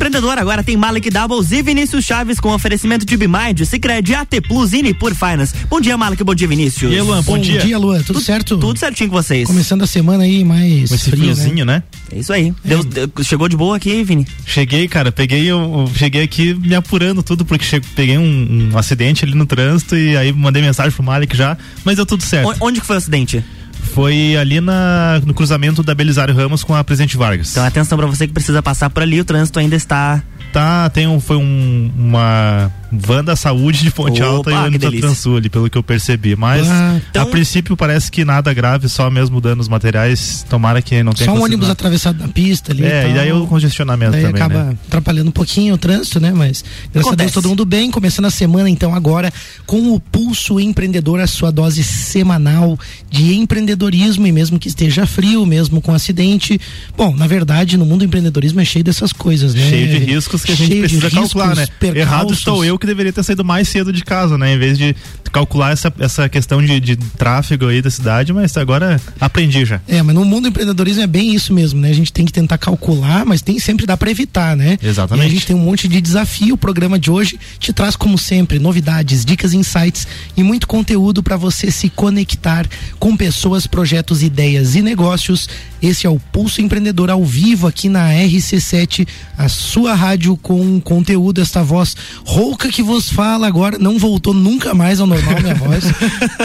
Empreendedor agora tem Malek Doubles e Vinícius Chaves com oferecimento de Bimind, Cicred, AT Plus e por Finance. Bom dia, Malek, bom dia, Vinícius. E aí, Luan, bom, bom dia. Bom dia, Luan, tudo, tudo, certo? Tudo certinho com vocês. Começando a semana aí mais com esse frio, friozinho, né? né? É isso aí. É. Deu, deu, chegou de boa aqui, Vini? Cheguei, cara, peguei, eu, eu cheguei aqui me apurando tudo, porque cheguei, peguei um, um, acidente ali no trânsito e aí mandei mensagem pro Malek já, mas deu tudo certo. O, onde que foi o acidente? Foi ali na, no cruzamento da Belisário Ramos com a Presidente Vargas. Então atenção para você que precisa passar por ali, o trânsito ainda está tá, tem um, foi um, uma van da saúde de Ponte Opa, Alta e ônibus da Transul ali, pelo que eu percebi. Mas ah, então... a princípio parece que nada grave, só mesmo danos materiais. Tomara que não tenha. Só um ônibus atravessado na pista ali. É, e, e daí o congestionamento daí também. acaba né? atrapalhando um pouquinho o trânsito, né? Mas graças Acontece. a Deus todo mundo bem. Começando a semana, então, agora com o Pulso Empreendedor, a sua dose semanal de empreendedorismo e mesmo que esteja frio, mesmo com acidente. Bom, na verdade, no mundo do empreendedorismo é cheio dessas coisas, né? Cheio de riscos riscos que a gente precisa riscos, calcular, né? Percalços. Errado estou eu que deveria ter saído mais cedo de casa, né? Em vez de calcular essa, essa questão de, de tráfego aí da cidade, mas agora aprendi já. É, mas no mundo do empreendedorismo é bem isso mesmo, né? A gente tem que tentar calcular, mas tem sempre dá para evitar, né? Exatamente. E a gente tem um monte de desafio. O programa de hoje te traz, como sempre, novidades, dicas, insights e muito conteúdo para você se conectar com pessoas, projetos, ideias e negócios. Esse é o Pulso Empreendedor ao vivo aqui na RC7, a sua rádio com conteúdo, esta voz rouca que vos fala agora não voltou nunca mais ao normal minha voz.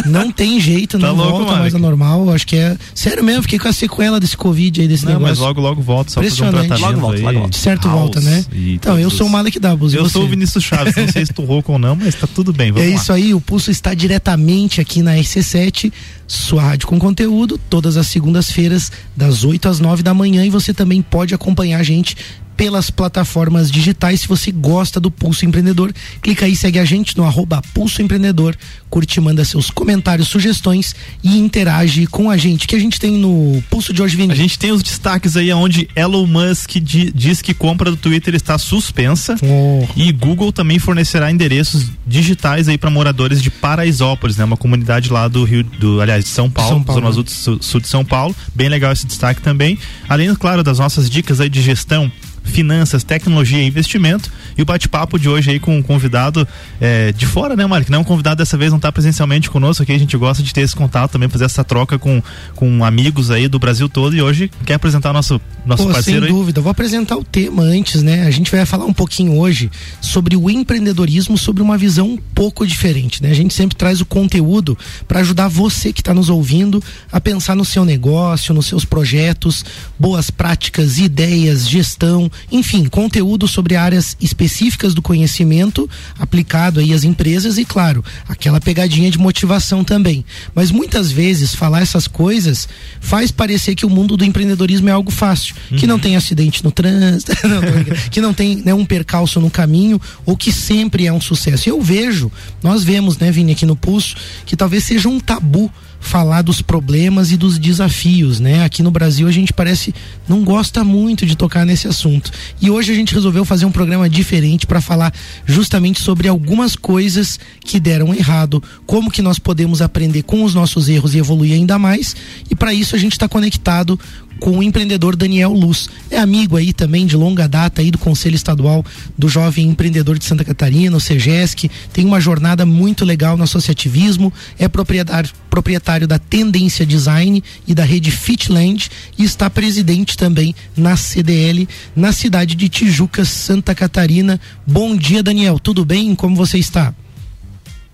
Não tem jeito, tá não louco, volta mais ao normal. Acho que é sério mesmo, fiquei com a sequela desse Covid aí desse não, negócio. Mas logo logo volta só fazer um tratamento logo volta, logo volta. Certo House volta, né? Então, eu sou o Malek Dabos. Eu sou o Vinícius Chaves, não sei se tu rouco ou não, mas tá tudo bem. é isso aí, o pulso está diretamente aqui na RC7 sua rádio com conteúdo, todas as segundas-feiras, das 8 às 9 da manhã, e você também pode acompanhar a gente pelas plataformas digitais. Se você gosta do Pulso Empreendedor, clica aí, segue a gente no arroba Pulso Empreendedor, curte, manda seus comentários, sugestões e interage com a gente. que a gente tem no Pulso de hoje, Vini? A gente tem os destaques aí onde Elon Musk di, diz que compra do Twitter está suspensa oh. e Google também fornecerá endereços digitais aí para moradores de Paraisópolis, né? Uma comunidade lá do Rio, do, aliás, de São Paulo, São Paulo zona né? sul, sul de São Paulo. Bem legal esse destaque também. Além, claro, das nossas dicas aí de gestão finanças, tecnologia e investimento. E o bate-papo de hoje aí com um convidado é, de fora, né? Que não é um convidado dessa vez, não está presencialmente conosco aqui. A gente gosta de ter esse contato também, fazer essa troca com, com amigos aí do Brasil todo. E hoje quer apresentar nosso, nosso Pô, parceiro sem aí? dúvida. Vou apresentar o tema antes, né? A gente vai falar um pouquinho hoje sobre o empreendedorismo, sobre uma visão um pouco diferente, né? A gente sempre traz o conteúdo para ajudar você que está nos ouvindo a pensar no seu negócio, nos seus projetos, boas práticas, ideias, gestão, enfim, conteúdo sobre áreas específicas do conhecimento aplicado aí às empresas e, claro, aquela pegadinha de motivação também. Mas muitas vezes falar essas coisas faz parecer que o mundo do empreendedorismo é algo fácil, uhum. que não tem acidente no trânsito, não, que não tem né, um percalço no caminho ou que sempre é um sucesso. Eu vejo, nós vemos, né, Vini, aqui no Pulso, que talvez seja um tabu falar dos problemas e dos desafios, né? Aqui no Brasil a gente parece não gosta muito de tocar nesse assunto. E hoje a gente resolveu fazer um programa diferente para falar justamente sobre algumas coisas que deram errado, como que nós podemos aprender com os nossos erros e evoluir ainda mais. E para isso a gente está conectado com o empreendedor Daniel Luz. É amigo aí também de longa data aí do Conselho Estadual do Jovem Empreendedor de Santa Catarina, o CEGESC, tem uma jornada muito legal no associativismo, é proprietário, proprietário da Tendência Design e da rede Fitland e está presidente também na CDL, na cidade de Tijuca, Santa Catarina. Bom dia, Daniel, tudo bem? Como você está?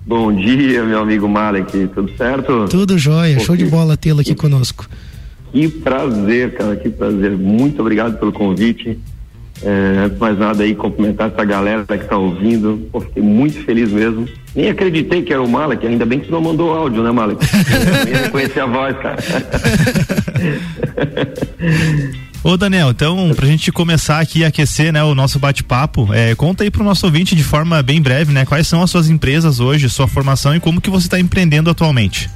Bom dia, meu amigo Malek, tudo certo? Tudo jóia, show de bola tê-lo aqui conosco. Que prazer, cara, que prazer. Muito obrigado pelo convite. É, antes de mais nada aí, cumprimentar essa galera que está ouvindo. Pô, fiquei muito feliz mesmo. Nem acreditei que era o Malek, ainda bem que você não mandou áudio, né, Malek? Eu nem reconheci a voz, cara. Ô Daniel, então, pra gente começar aqui a aquecer, né, o nosso bate-papo, é, conta aí pro nosso ouvinte de forma bem breve, né, quais são as suas empresas hoje, sua formação e como que você está empreendendo atualmente.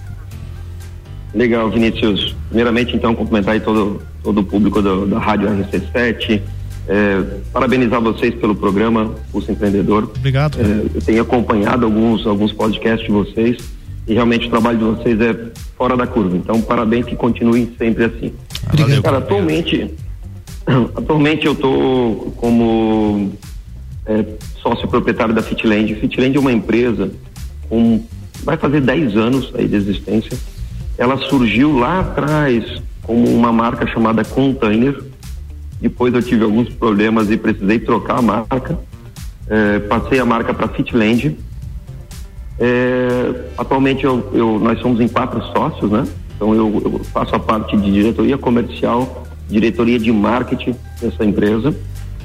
Legal, Vinícius. Primeiramente, então, cumprimentar todo, todo o público do, da Rádio RC7. É, parabenizar vocês pelo programa Pulso Empreendedor. Obrigado. É, eu tenho acompanhado alguns, alguns podcasts de vocês e realmente o trabalho de vocês é fora da curva. Então, parabéns que continuem sempre assim. Obrigado. Cara, atualmente, Atualmente eu estou como é, sócio proprietário da Fitland. Fitland é uma empresa com vai fazer 10 anos aí de existência. Ela surgiu lá atrás como uma marca chamada Container. Depois eu tive alguns problemas e precisei trocar a marca. É, passei a marca para Fitland. É, atualmente eu, eu, nós somos em quatro sócios, né? Então eu, eu faço a parte de diretoria comercial, diretoria de marketing dessa empresa.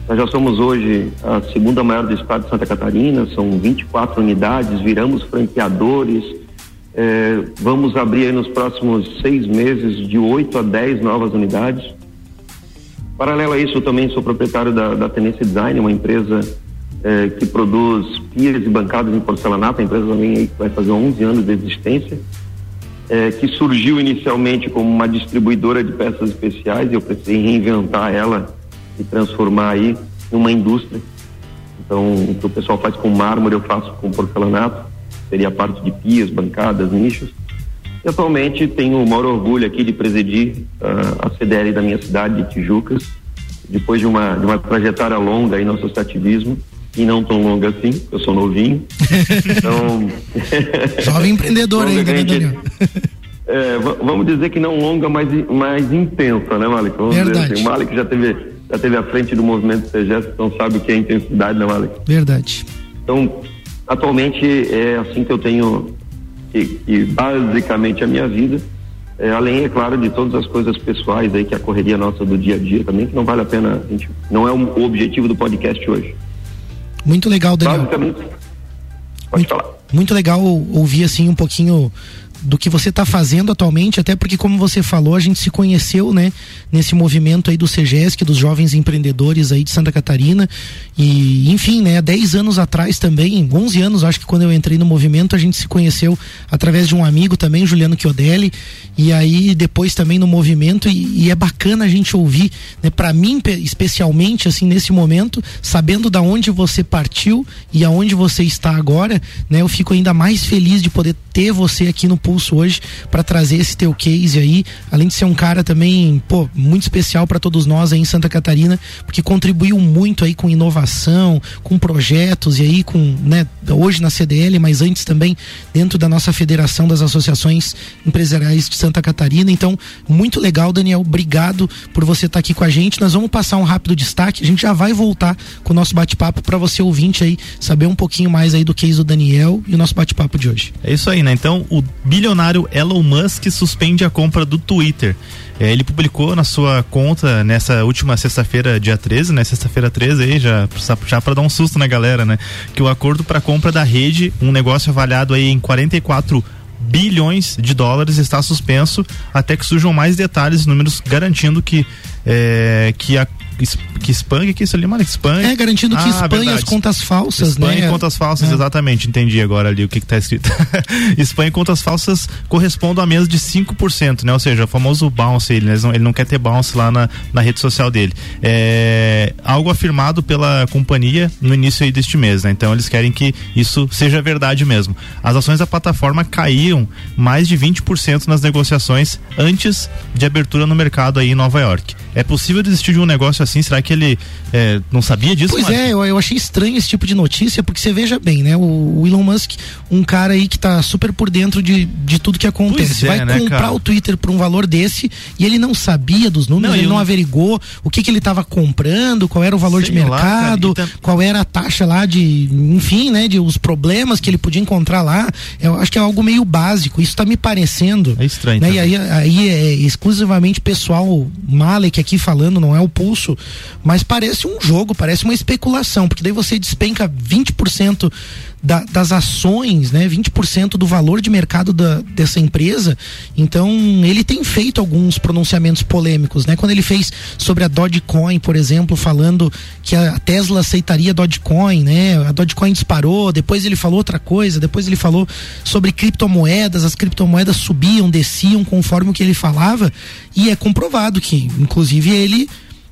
Nós já somos hoje a segunda maior do estado de Santa Catarina, são 24 unidades, viramos franqueadores. É, vamos abrir nos próximos seis meses de 8 a 10 novas unidades. Paralelo a isso, eu também sou proprietário da, da Tenência Design, uma empresa é, que produz pias e bancadas em porcelanato. A empresa também vai fazer 11 anos de existência é, que surgiu inicialmente como uma distribuidora de peças especiais eu precisei reinventar ela e transformar aí numa indústria. Então, o que o pessoal faz com mármore, eu faço com porcelanato, seria a parte de pias, bancadas, nichos. E atualmente tenho o maior orgulho aqui de presidir uh, a CDL da minha cidade, de Tijucas, depois de uma, de uma trajetória longa aí no associativismo, e não tão longa assim, eu sou novinho. então. Jovem empreendedor ainda, né, Daniel? É, vamos dizer que não longa, mas mais intensa, né, Malik? Vamos Verdade. Assim. O Malik já teve, já teve à frente do movimento CGS, então sabe o que é intensidade, né, Malik? Verdade. Então, atualmente é assim que eu tenho, que, que basicamente a minha vida, é, além, é claro, de todas as coisas pessoais aí, que a correria nossa do dia a dia também, que não vale a pena, a gente, não é o objetivo do podcast hoje. Muito legal, Daniel. Pode muito, falar. Muito legal ouvir assim um pouquinho do que você está fazendo atualmente, até porque como você falou, a gente se conheceu, né, nesse movimento aí do CGESC, dos jovens empreendedores aí de Santa Catarina, e enfim, né, há 10 anos atrás também, 11 anos, acho que quando eu entrei no movimento, a gente se conheceu através de um amigo também, Juliano Chiodelli, e aí depois também no movimento, e, e é bacana a gente ouvir, né, para mim especialmente, assim, nesse momento, sabendo da onde você partiu e aonde você está agora, né, eu fico ainda mais feliz de poder ter você aqui no Pulso hoje para trazer esse teu case aí, além de ser um cara também, pô, muito especial para todos nós aí em Santa Catarina, porque contribuiu muito aí com inovação, com projetos e aí com, né, hoje na CDL, mas antes também dentro da nossa Federação das Associações Empresariais de Santa Catarina. Então, muito legal, Daniel. Obrigado por você estar tá aqui com a gente. Nós vamos passar um rápido destaque. A gente já vai voltar com o nosso bate-papo para você ouvinte aí saber um pouquinho mais aí do case do Daniel e o nosso bate-papo de hoje. É isso aí, né? Então, o bilionário Elon Musk suspende a compra do Twitter. É, ele publicou na sua conta nessa última sexta-feira, dia 13, né? Sexta-feira 13 aí, já, já para dar um susto na galera, né? Que o acordo para compra da rede, um negócio avaliado aí em 44 bilhões de dólares está suspenso até que surjam mais detalhes, números garantindo que é, que a que espanhe, que isso ali, mano, espanhe. É, garantindo que ah, espanhe as contas falsas, espanhe né? contas falsas, é. exatamente, entendi agora ali o que, que tá escrito. espanhe contas falsas correspondem a menos de 5%, né? Ou seja, o famoso bounce, ele, ele não quer ter bounce lá na, na rede social dele. É algo afirmado pela companhia no início aí deste mês, né? Então eles querem que isso seja verdade mesmo. As ações da plataforma caíam mais de 20% nas negociações antes de abertura no mercado aí em Nova York. É possível desistir de um negócio assim? Será que ele é, não sabia disso? Pois é, eu, eu, achei estranho esse tipo de notícia, porque você veja bem, né? O, o, Elon Musk, um cara aí que tá super por dentro de, de tudo que acontece. É, Vai né, comprar cara? o Twitter por um valor desse e ele não sabia dos números, não, ele eu... não averigou o que, que ele estava comprando, qual era o valor Sei de mercado, lá, tá... qual era a taxa lá de, enfim, né? De os problemas que ele podia encontrar lá. Eu acho que é algo meio básico. Isso tá me parecendo. É estranho. Né? E aí, aí é exclusivamente pessoal Malek aqui falando, não é o pulso, mas parece um jogo, parece uma especulação, porque daí você despenca 20% da, das ações, né, 20% do valor de mercado da, dessa empresa. Então, ele tem feito alguns pronunciamentos polêmicos, né? Quando ele fez sobre a Dogecoin, por exemplo, falando que a Tesla aceitaria Dogecoin, né? A Dogecoin disparou, depois ele falou outra coisa, depois ele falou sobre criptomoedas, as criptomoedas subiam, desciam conforme o que ele falava, e é comprovado que, inclusive, ele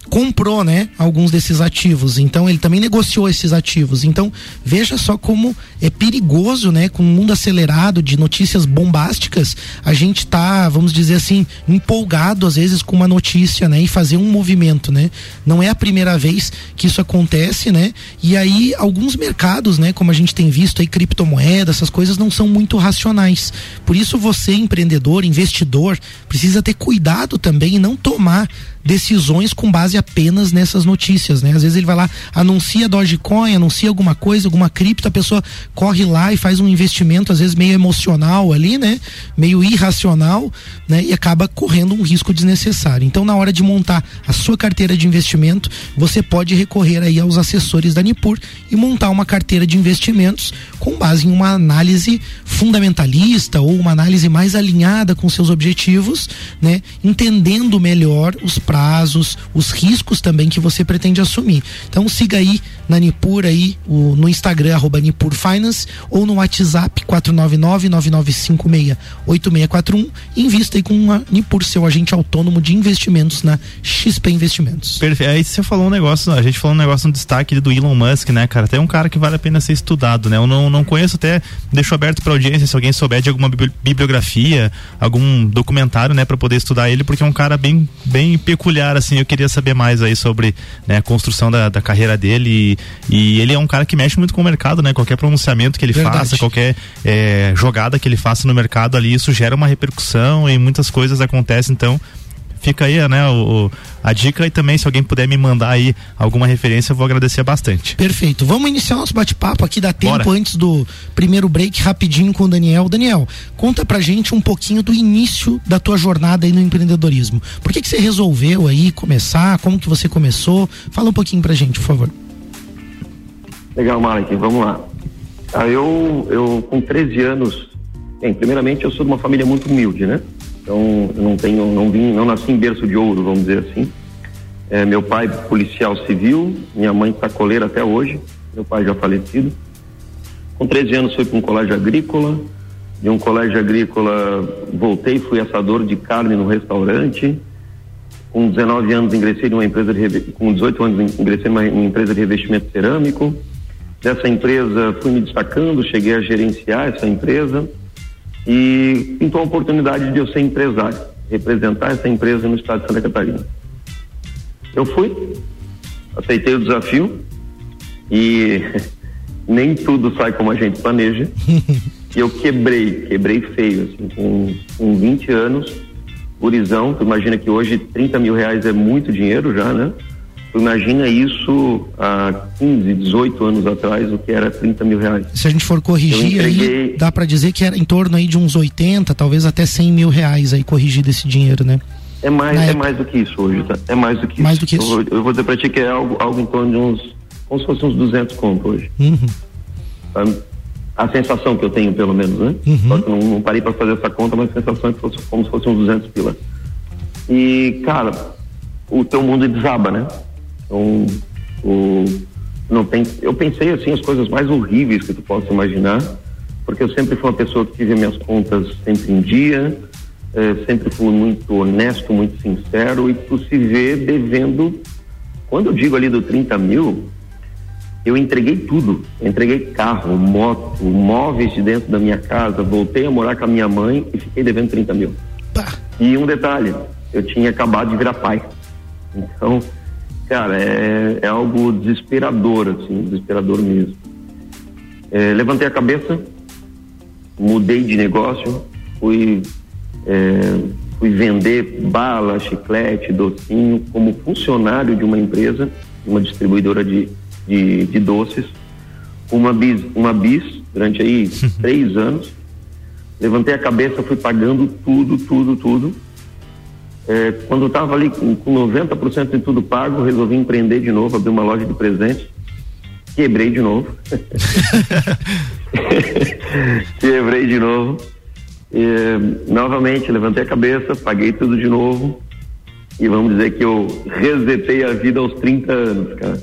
comprou, né, alguns desses ativos. Então ele também negociou esses ativos. Então veja só como é perigoso, né, com um mundo acelerado de notícias bombásticas, a gente tá, vamos dizer assim, empolgado às vezes com uma notícia, né, e fazer um movimento, né? Não é a primeira vez que isso acontece, né? E aí alguns mercados, né, como a gente tem visto aí criptomoedas, essas coisas não são muito racionais. Por isso você empreendedor, investidor, precisa ter cuidado também e não tomar decisões com base apenas nessas notícias, né? Às vezes ele vai lá, anuncia Dogecoin, anuncia alguma coisa, alguma cripto, a pessoa corre lá e faz um investimento, às vezes meio emocional ali, né? Meio irracional, né? E acaba correndo um risco desnecessário. Então, na hora de montar a sua carteira de investimento, você pode recorrer aí aos assessores da Nipur e montar uma carteira de investimentos com base em uma análise fundamentalista ou uma análise mais alinhada com seus objetivos, né? Entendendo melhor os prazos prazos, os riscos também que você pretende assumir. Então siga aí na Nipur aí, o, no Instagram, arroba Nipur Finance, ou no WhatsApp 499-9956-8641. Invista aí com uma Nipur, seu agente autônomo de investimentos na XP Investimentos. Perfeito. Aí você falou um negócio, a gente falou um negócio no destaque do Elon Musk, né, cara? Tem um cara que vale a pena ser estudado, né? Eu não, não conheço até, deixo aberto pra audiência se alguém souber de alguma bibliografia, algum documentário, né, para poder estudar ele, porque é um cara bem, bem peculiar, assim. Eu queria saber mais aí sobre né, a construção da, da carreira dele e, e ele é um cara que mexe muito com o mercado, né? Qualquer pronunciamento que ele Verdade. faça, qualquer é, jogada que ele faça no mercado ali, isso gera uma repercussão e muitas coisas acontecem. Então, fica aí, né, o, a dica e também se alguém puder me mandar aí alguma referência, eu vou agradecer bastante. Perfeito. Vamos iniciar nosso bate-papo aqui, dá tempo Bora. antes do primeiro break, rapidinho com o Daniel. Daniel, conta pra gente um pouquinho do início da tua jornada aí no empreendedorismo. Por que que você resolveu aí começar? Como que você começou? Fala um pouquinho pra gente, por favor. Legal, Malek, vamos lá. Ah, eu, eu, com 13 anos, bem, primeiramente eu sou de uma família muito humilde, né? Então, eu não tenho, não vim, não nasci em berço de ouro, vamos dizer assim. É, meu pai, policial civil, minha mãe sacoleira até hoje, meu pai já falecido. Com 13 anos fui para um colégio agrícola, de um colégio agrícola voltei, fui assador de carne no restaurante. Com 19 anos ingressei numa empresa de com 18 anos ingressei numa empresa de revestimento cerâmico dessa empresa, fui me destacando, cheguei a gerenciar essa empresa e pintou a oportunidade de eu ser empresário, representar essa empresa no estado de Santa Catarina. Eu fui, aceitei o desafio e nem tudo sai como a gente planeja. e eu quebrei, quebrei feio, assim, com, com 20 anos, gurizão, tu imagina que hoje 30 mil reais é muito dinheiro já, né? Imagina isso há 15, 18 anos atrás, o que era 30 mil reais. Se a gente for corrigir entreguei... aí, dá para dizer que era em torno aí de uns 80, talvez até 100 mil reais aí corrigido esse dinheiro, né? É mais, é mais do que isso hoje, tá? É mais do que mais isso. Do que isso. Eu, eu, vou dizer pra ti que é algo, algo em torno de uns, como se fosse uns 200 conto hoje. Uhum. A sensação que eu tenho, pelo menos, né? Uhum. Só que não, não parei para fazer essa conta, mas a sensação é que fosse como se fosse uns 200 pila. E, cara, o teu mundo desaba, né? Então, o, não tem, eu pensei assim as coisas mais horríveis que tu possa imaginar, porque eu sempre fui uma pessoa que tive minhas contas sempre em dia, eh, sempre fui muito honesto, muito sincero, e tu se vê devendo. Quando eu digo ali do 30 mil, eu entreguei tudo. Eu entreguei carro, moto, móveis de dentro da minha casa, voltei a morar com a minha mãe e fiquei devendo 30 mil. E um detalhe, eu tinha acabado de virar pai. Então, Cara, é, é algo desesperador, assim, desesperador mesmo. É, levantei a cabeça, mudei de negócio, fui, é, fui vender bala, chiclete, docinho como funcionário de uma empresa, uma distribuidora de, de, de doces, uma bis, uma bis durante aí três anos. Levantei a cabeça, fui pagando tudo, tudo, tudo é, quando eu estava ali com, com 90% de tudo pago, resolvi empreender de novo, abrir uma loja de presentes. Quebrei de novo. Quebrei de novo. E, novamente, levantei a cabeça, paguei tudo de novo. E vamos dizer que eu resetei a vida aos 30 anos, cara.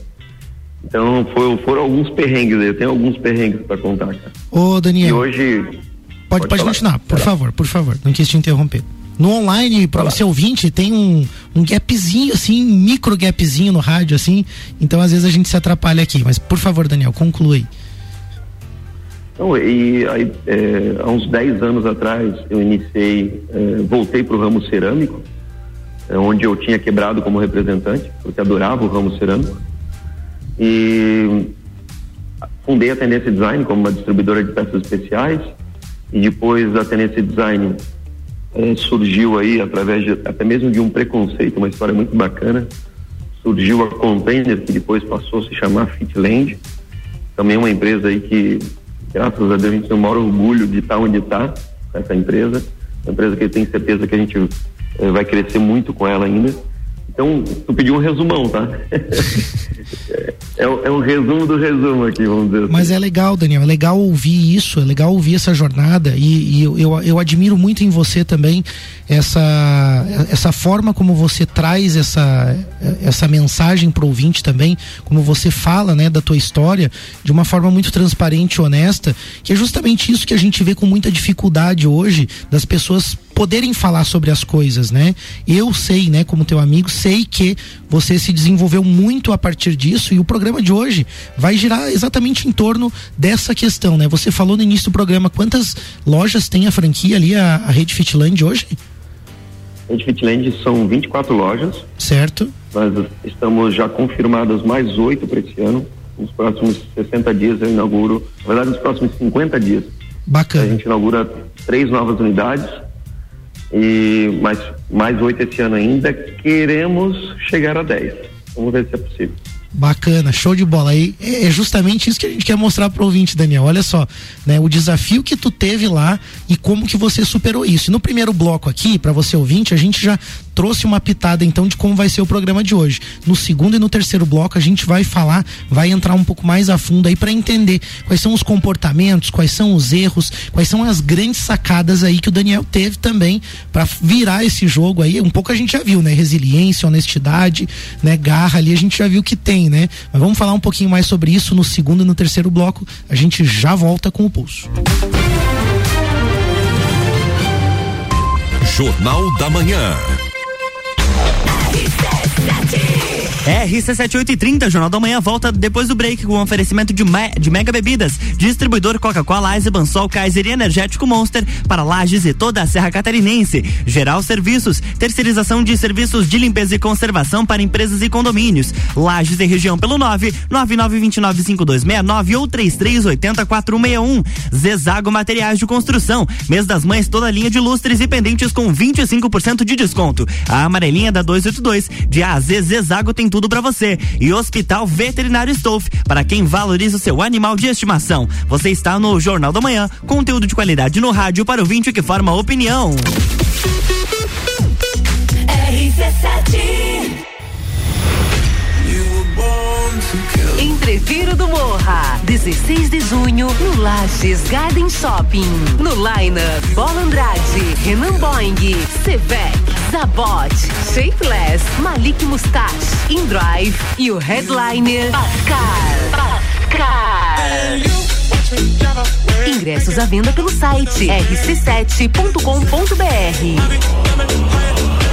Então foi, foram alguns perrengues, eu tenho alguns perrengues para contar, cara. Ô, Daniel. E hoje. Pode, pode, pode continuar, por favor, por favor. Não quis te interromper. No online, para você ouvinte, tem um, um gapzinho, assim, micro gapzinho no rádio, assim. Então, às vezes, a gente se atrapalha aqui. Mas, por favor, Daniel, conclui. Então, e aí, é, há uns 10 anos atrás, eu iniciei, é, voltei para o ramo cerâmico, é, onde eu tinha quebrado como representante, porque adorava o ramo cerâmico. E fundei a Tendência Design como uma distribuidora de peças especiais, e depois a Tendência Design é, surgiu aí, através de, até mesmo de um preconceito, uma história muito bacana, surgiu a Container, que depois passou a se chamar Fitland, também uma empresa aí que graças a Deus a gente tem o maior orgulho de estar onde está essa empresa, uma empresa que eu tenho certeza que a gente eh, vai crescer muito com ela ainda. Então, tu pediu um resumão, tá? é, é, um resumo do resumo aqui, vamos dizer assim. Mas é legal, Daniel, é legal ouvir isso, é legal ouvir essa jornada e, e eu, eu, eu, admiro muito em você também essa, essa forma como você traz essa, essa mensagem pro ouvinte também, como você fala, né, da tua história de uma forma muito transparente e honesta, que é justamente isso que a gente vê com muita dificuldade hoje das pessoas poderem falar sobre as coisas, né? Eu sei, né, como teu amigo, sei que você se desenvolveu muito a partir disso e o programa de hoje vai girar exatamente em torno dessa questão, né? Você falou no início do programa quantas lojas tem a franquia ali, a, a Rede Fitland hoje? Rede Fitland são 24 lojas. Certo. Nós estamos já confirmadas mais oito para esse ano. Nos próximos 60 dias eu inauguro, na verdade, nos próximos 50 dias. Bacana. A gente inaugura três novas unidades e mais mais oito esse ano ainda. Queremos chegar a 10. Vamos ver se é possível. Bacana, show de bola. aí é justamente isso que a gente quer mostrar pro ouvinte, Daniel. Olha só, né, o desafio que tu teve lá e como que você superou isso. E no primeiro bloco aqui, para você ouvinte, a gente já trouxe uma pitada então de como vai ser o programa de hoje. No segundo e no terceiro bloco a gente vai falar, vai entrar um pouco mais a fundo aí para entender quais são os comportamentos, quais são os erros, quais são as grandes sacadas aí que o Daniel teve também para virar esse jogo aí. Um pouco a gente já viu, né? Resiliência, honestidade, né? Garra ali a gente já viu que tem, né? Mas vamos falar um pouquinho mais sobre isso no segundo e no terceiro bloco. A gente já volta com o pulso. Jornal da Manhã. RC7830, Jornal da Manhã volta depois do break com oferecimento de, me, de mega bebidas, distribuidor Coca-Cola, Eisenbahn, Kaiser e Energético Monster para Lages e toda a Serra Catarinense. Geral Serviços, terceirização de serviços de limpeza e conservação para empresas e condomínios. Lages e região pelo 9 99295269 ou 33804161. Zezago Materiais de Construção, mês das mães toda linha de lustres e pendentes com 25% de desconto. A amarelinha da 282 de AZ Zezago tem tudo para você. E Hospital Veterinário Stolf, para quem valoriza o seu animal de estimação. Você está no Jornal da Manhã, conteúdo de qualidade no rádio para o vinte que forma opinião. RC7 Entreviro do Morra, 16 de junho, no Lages Garden Shopping. No Line-up, Bola Andrade, Renan Boing, Sevec, Zabot, Shapeless, Malik Mustache, Indrive e o headliner Pascal. Pascal. Ingressos à venda pelo site rc7.com.br.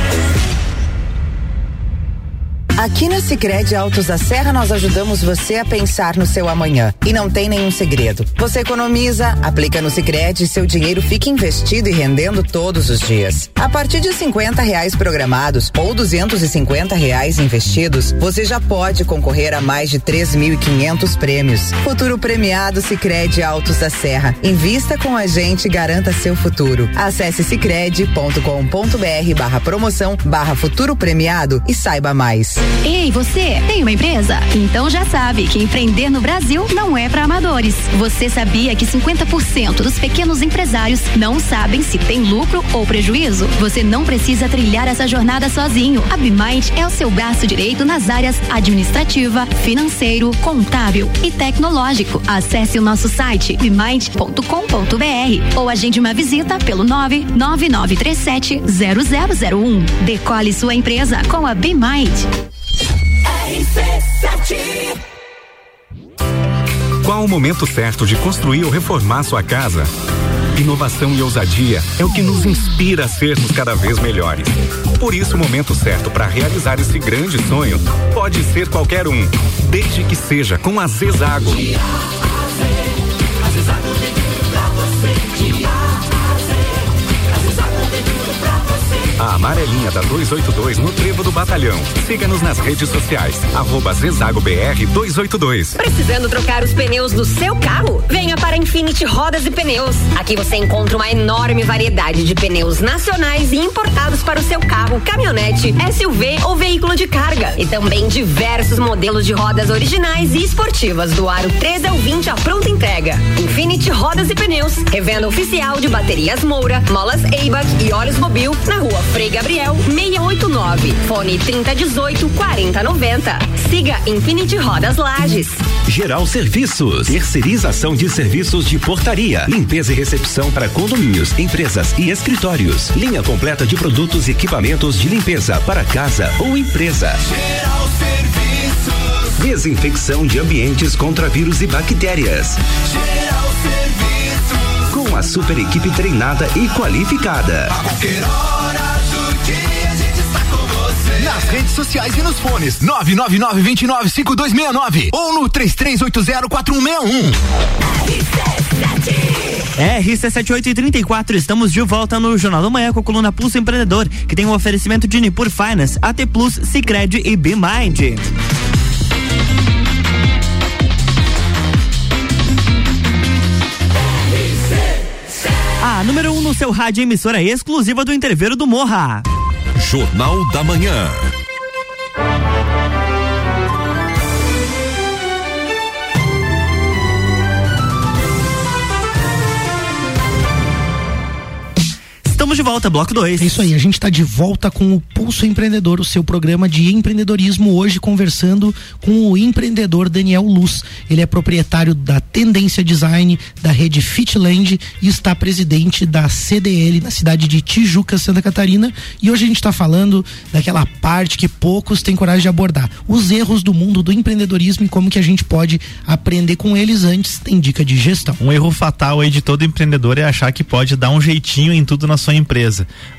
Aqui na Sicredi Altos da Serra nós ajudamos você a pensar no seu amanhã. E não tem nenhum segredo. Você economiza, aplica no Sicredi e seu dinheiro fica investido e rendendo todos os dias. A partir de 50 reais programados ou 250 reais investidos, você já pode concorrer a mais de 3.500 prêmios. Futuro premiado Sicredi Altos da Serra. Invista com a gente e garanta seu futuro. Acesse sicredi.com.br barra promoção barra futuro premiado e saiba mais. Ei, você, tem uma empresa? Então já sabe que empreender no Brasil não é para amadores. Você sabia que 50% dos pequenos empresários não sabem se tem lucro ou prejuízo? Você não precisa trilhar essa jornada sozinho. A Bimind é o seu braço direito nas áreas administrativa, financeiro, contábil e tecnológico. Acesse o nosso site bimind.com.br ou agende uma visita pelo 99937 0001. Decole sua empresa com a Bimind. Qual o momento certo de construir ou reformar sua casa? Inovação e ousadia é o que nos inspira a sermos cada vez melhores. Por isso, o momento certo para realizar esse grande sonho pode ser qualquer um, desde que seja com a Zezago. A amarelinha da 282 no Trevo do Batalhão. Siga-nos nas redes sociais. Arroba Zezago BR 282. Precisando trocar os pneus do seu carro? Venha para Infinity Rodas e Pneus. Aqui você encontra uma enorme variedade de pneus nacionais e importados para o seu carro, caminhonete, SUV ou veículo de carga. E também diversos modelos de rodas originais e esportivas do aro 13 ao 20 a pronta entrega. Infinity Rodas e Pneus. Revenda oficial de baterias Moura, molas Eibach e óleos Mobil na rua Frei Gabriel 689. Fone 3018 4090. Siga Infinity Rodas Lages. Geral Serviços. Terceirização de serviços de portaria, limpeza e recepção para condomínios, empresas e escritórios. Linha completa de produtos e equipamentos de limpeza para casa ou empresa. Geral Serviços. Desinfecção de ambientes contra vírus e bactérias. Geral Serviços. Com a super equipe treinada e qualificada. A redes sociais e nos fones. 999 29 5269 ou no 33804161. RC7834, estamos de volta no Jornal da Manhã com a coluna Pulso Empreendedor, que tem um oferecimento de Nipur Finance, AT Plus, Cicred e BMind. A número 1 um no seu rádio emissora exclusiva do Interveiro do Morra. Jornal da Manhã. Estamos de volta, bloco 2. É isso aí, a gente está de volta com o Pulso Empreendedor, o seu programa de empreendedorismo, hoje conversando com o empreendedor Daniel Luz. Ele é proprietário da Tendência Design, da rede Fitland e está presidente da CDL na cidade de Tijuca, Santa Catarina. E hoje a gente está falando daquela parte que poucos têm coragem de abordar, os erros do mundo do empreendedorismo e como que a gente pode aprender com eles antes, tem dica de gestão. Um erro fatal aí de todo empreendedor é achar que pode dar um jeitinho em tudo na sua empresa.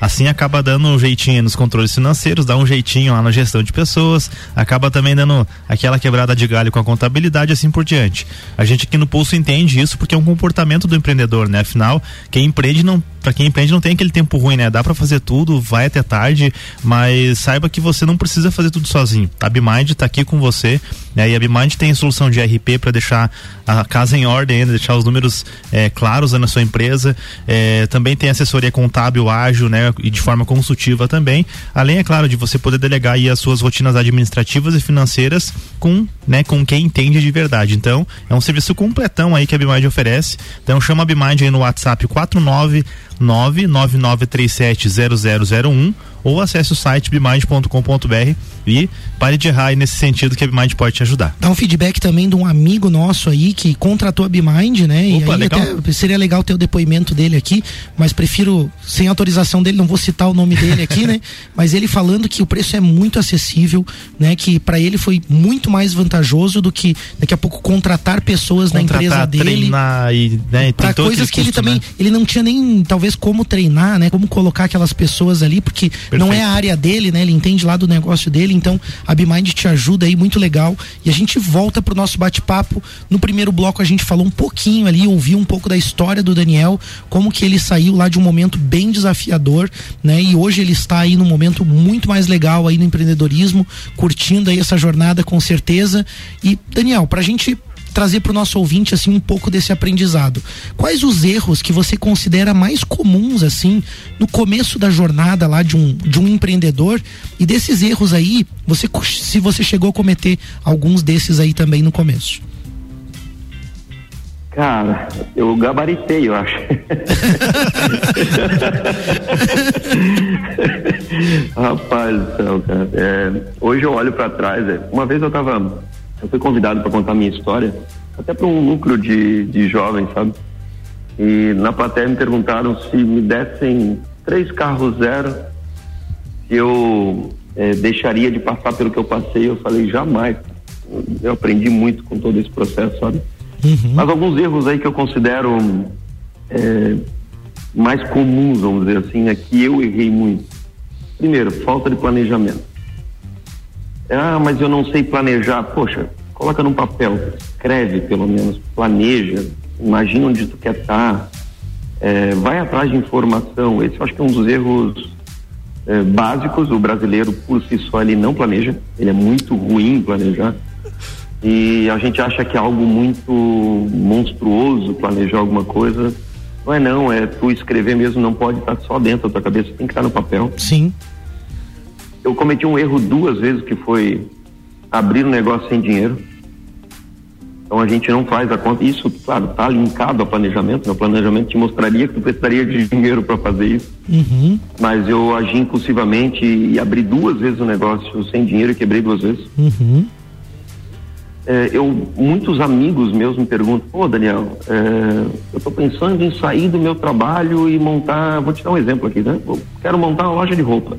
Assim acaba dando um jeitinho nos controles financeiros, dá um jeitinho lá na gestão de pessoas, acaba também dando aquela quebrada de galho com a contabilidade assim por diante. A gente aqui no Pulso entende isso porque é um comportamento do empreendedor, né? Afinal, quem empreende não para quem empreende não tem aquele tempo ruim, né? Dá para fazer tudo, vai até tarde, mas saiba que você não precisa fazer tudo sozinho. A Bimind tá aqui com você, né? E a Bimind tem solução de RP para deixar a casa em ordem, deixar os números é, claros na sua empresa. É, também tem assessoria contábil ágil, né? E de forma consultiva também. Além, é claro, de você poder delegar aí as suas rotinas administrativas e financeiras com, né? Com quem entende de verdade. Então, é um serviço completão aí que a Bimind oferece. Então, chama a Bimind aí no WhatsApp 49 999370001 ou acesse o site bimind.com.br e pare de errar aí nesse sentido que a Bimind pode te ajudar. Dá um feedback também de um amigo nosso aí que contratou a Bimind, né? Opa, e aí legal. até seria legal ter o depoimento dele aqui, mas prefiro sem autorização dele, não vou citar o nome dele aqui, né? Mas ele falando que o preço é muito acessível, né? Que para ele foi muito mais vantajoso do que daqui a pouco contratar pessoas contratar, na empresa dele. Treinar e, né, para coisas que custo, ele também, né? ele não tinha nem talvez como treinar, né? Como colocar aquelas pessoas ali, porque Perfeito. não é a área dele, né? Ele entende lá do negócio dele, então a Bimind te ajuda aí, muito legal. E a gente volta pro nosso bate-papo. No primeiro bloco a gente falou um pouquinho ali, ouviu um pouco da história do Daniel, como que ele saiu lá de um momento bem desafiador, né? E hoje ele está aí num momento muito mais legal aí no empreendedorismo, curtindo aí essa jornada com certeza. E Daniel, pra gente trazer para o nosso ouvinte assim um pouco desse aprendizado. Quais os erros que você considera mais comuns assim no começo da jornada lá de um, de um empreendedor e desses erros aí, você se você chegou a cometer alguns desses aí também no começo? Cara, eu gabaritei, eu acho. Rapaz do céu, cara. É, hoje eu olho para trás. É, uma vez eu tava eu fui convidado para contar minha história, até para um núcleo de, de jovens, sabe? E na plateia me perguntaram se me dessem três carros zero, se eu é, deixaria de passar pelo que eu passei. Eu falei, jamais. Eu aprendi muito com todo esse processo, sabe? Uhum. Mas alguns erros aí que eu considero é, mais comuns, vamos dizer assim, é que eu errei muito. Primeiro, falta de planejamento. Ah, mas eu não sei planejar. Poxa, coloca num papel, escreve pelo menos, planeja, imagina onde tu quer estar, é, vai atrás de informação. Esse eu acho que é um dos erros é, básicos. O brasileiro, por si só, ele não planeja, ele é muito ruim em planejar. E a gente acha que é algo muito monstruoso planejar alguma coisa. Não é não, é tu escrever mesmo, não pode estar só dentro da tua cabeça, tem que estar no papel. Sim. Eu cometi um erro duas vezes que foi abrir um negócio sem dinheiro. Então a gente não faz a conta. Isso, claro, está linkado ao planejamento. Né? O planejamento te mostraria que tu precisaria de dinheiro para fazer isso. Uhum. Mas eu agi impulsivamente e abri duas vezes o negócio sem dinheiro e quebrei duas vezes. Uhum. É, eu, muitos amigos meus me perguntam, pô Daniel, é, eu estou pensando em sair do meu trabalho e montar, vou te dar um exemplo aqui, né? Eu quero montar uma loja de roupa.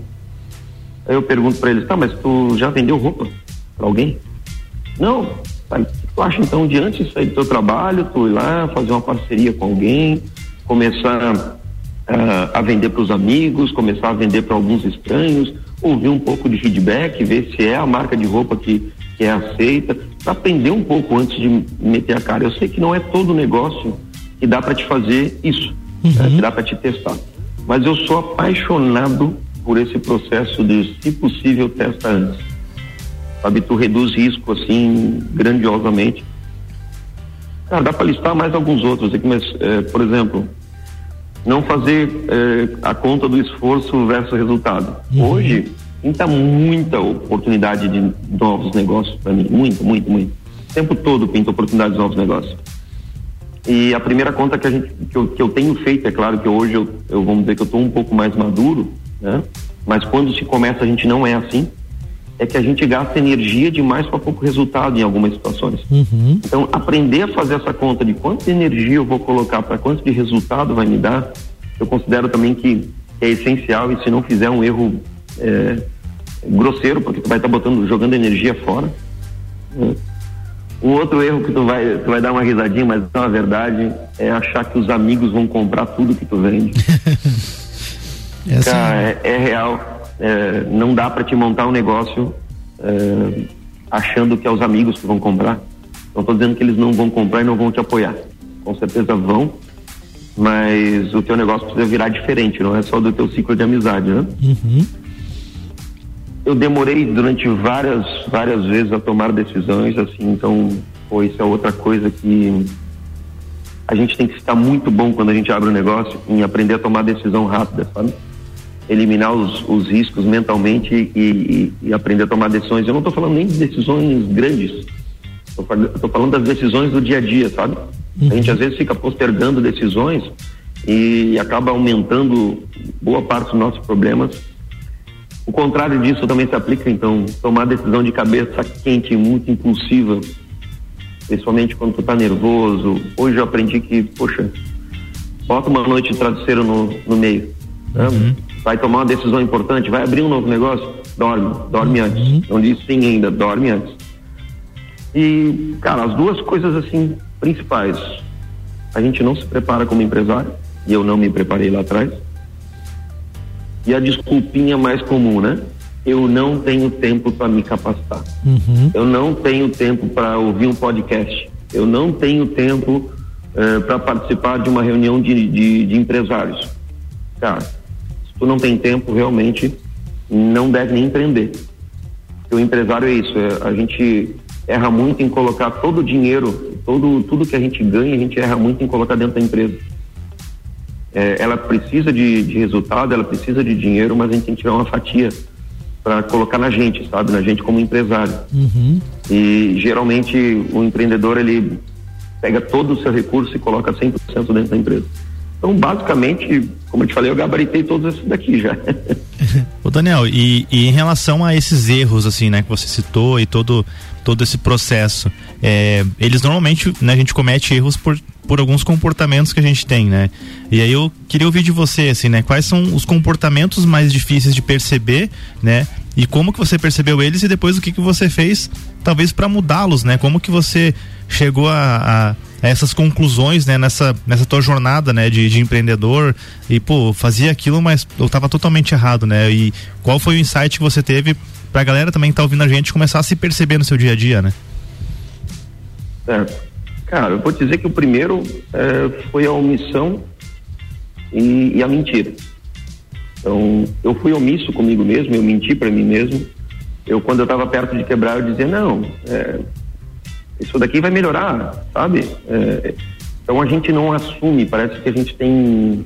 Aí eu pergunto para eles, tá, mas tu já vendeu roupa para alguém? Não. Tá, tu acha então de antes de sair do teu trabalho, tu ir lá, fazer uma parceria com alguém, começar uh, a vender para os amigos, começar a vender para alguns estranhos, ouvir um pouco de feedback, ver se é a marca de roupa que, que é aceita, aprender um pouco antes de meter a cara. Eu sei que não é todo negócio que dá para te fazer isso, Uhum. né, que dá para te testar. Mas eu sou apaixonado por esse processo de, se possível, testa antes. Sabe, tu reduz risco assim grandiosamente. Cara, dá para listar mais alguns outros aqui, mas, eh, por exemplo, não fazer eh, a conta do esforço versus resultado. Hoje, pinta muita oportunidade de novos negócios para mim, muito, muito, muito. O tempo todo pinta oportunidade de novos negócios. E a primeira conta que a gente que eu, que eu tenho feito, é claro que hoje eu, eu vamos dizer que eu estou um pouco mais maduro, né? Mas quando se começa a gente não é assim, é que a gente gasta energia demais para pouco resultado em algumas situações. Uhum. Então, aprender a fazer essa conta de quanta energia eu vou colocar para quanto de resultado vai me dar, eu considero também que, é essencial e se não fizer um erro é, grosseiro, porque tu vai estar botando, jogando energia fora. né? Um outro erro que tu vai, tu vai dar uma risadinha, mas não é verdade, é achar que os amigos vão comprar tudo que tu vende. Essa Cara, é, é real. É, não dá para te montar um negócio é, achando que é os amigos que vão comprar. Não estou dizendo que eles não vão comprar e não vão te apoiar. Com certeza vão, mas o teu negócio precisa virar diferente, não é só do teu ciclo de amizade, né? Uhum. Eu demorei durante várias, várias vezes a tomar decisões, assim, então, pô, isso é outra coisa que a gente tem que estar muito bom quando a gente abre um negócio em aprender a tomar decisão rápida, sabe? Eliminar os, os riscos mentalmente e, e- e aprender a tomar decisões. Eu não estou falando nem de decisões grandes, estou falando das decisões do dia a dia, sabe? A gente às vezes fica postergando decisões e acaba aumentando boa parte dos nossos problemas. O contrário disso também se aplica, então, tomar decisão de cabeça quente, muito impulsiva, principalmente quando tu tá nervoso. Hoje eu aprendi que, poxa, bota uma noite de travesseiro no, no meio. né? Vai tomar uma decisão importante, vai abrir um novo negócio, dorme, dorme antes. Não diz sim ainda, dorme antes. E, cara, as duas coisas assim principais. A gente não se prepara como empresário, e eu não me preparei lá atrás. E a desculpinha mais comum, né? Eu não tenho tempo para me capacitar. Uhum. Eu não tenho tempo para ouvir um podcast. Eu não tenho tempo para participar de uma reunião de, de, de empresários. Cara, tu não tem tempo, realmente não deve nem empreender. O empresário é isso, é, a gente erra muito em colocar todo o dinheiro, todo, tudo que a gente ganha, a gente erra muito em colocar dentro da empresa. É, ela precisa de, de resultado, ela precisa de dinheiro, mas a gente tem que tirar uma fatia para colocar na gente, sabe? Na gente como empresário. Uhum. E geralmente o empreendedor ele pega todo o seu recurso e coloca 100% dentro da empresa. Então, basicamente, como eu te falei, eu gabaritei todos esses daqui já. Ô Daniel, e, e em relação a esses erros, assim, né, que você citou e todo, todo esse processo, é, eles normalmente, né, a gente comete erros por, por alguns comportamentos que a gente tem, né? E aí eu queria ouvir de você, assim, né, quais são os comportamentos mais difíceis de perceber, né? E como que você percebeu eles e depois o que que você fez, talvez para mudá-los, né? Como que você chegou a, a essas conclusões, né, nessa, nessa tua jornada, né, de, de empreendedor e, pô, fazia aquilo, mas eu tava totalmente errado, né? E qual foi o insight que você teve pra galera também que tá ouvindo a gente começar a se perceber no seu dia a dia, né? É, cara, eu vou dizer que o primeiro é, foi a omissão e, e, a mentira. Então, eu fui omisso comigo mesmo, eu menti para mim mesmo. Eu, quando eu estava perto de quebrar, eu dizia, não, é, isso daqui vai melhorar, sabe? É, então a gente não assume, parece que a gente tem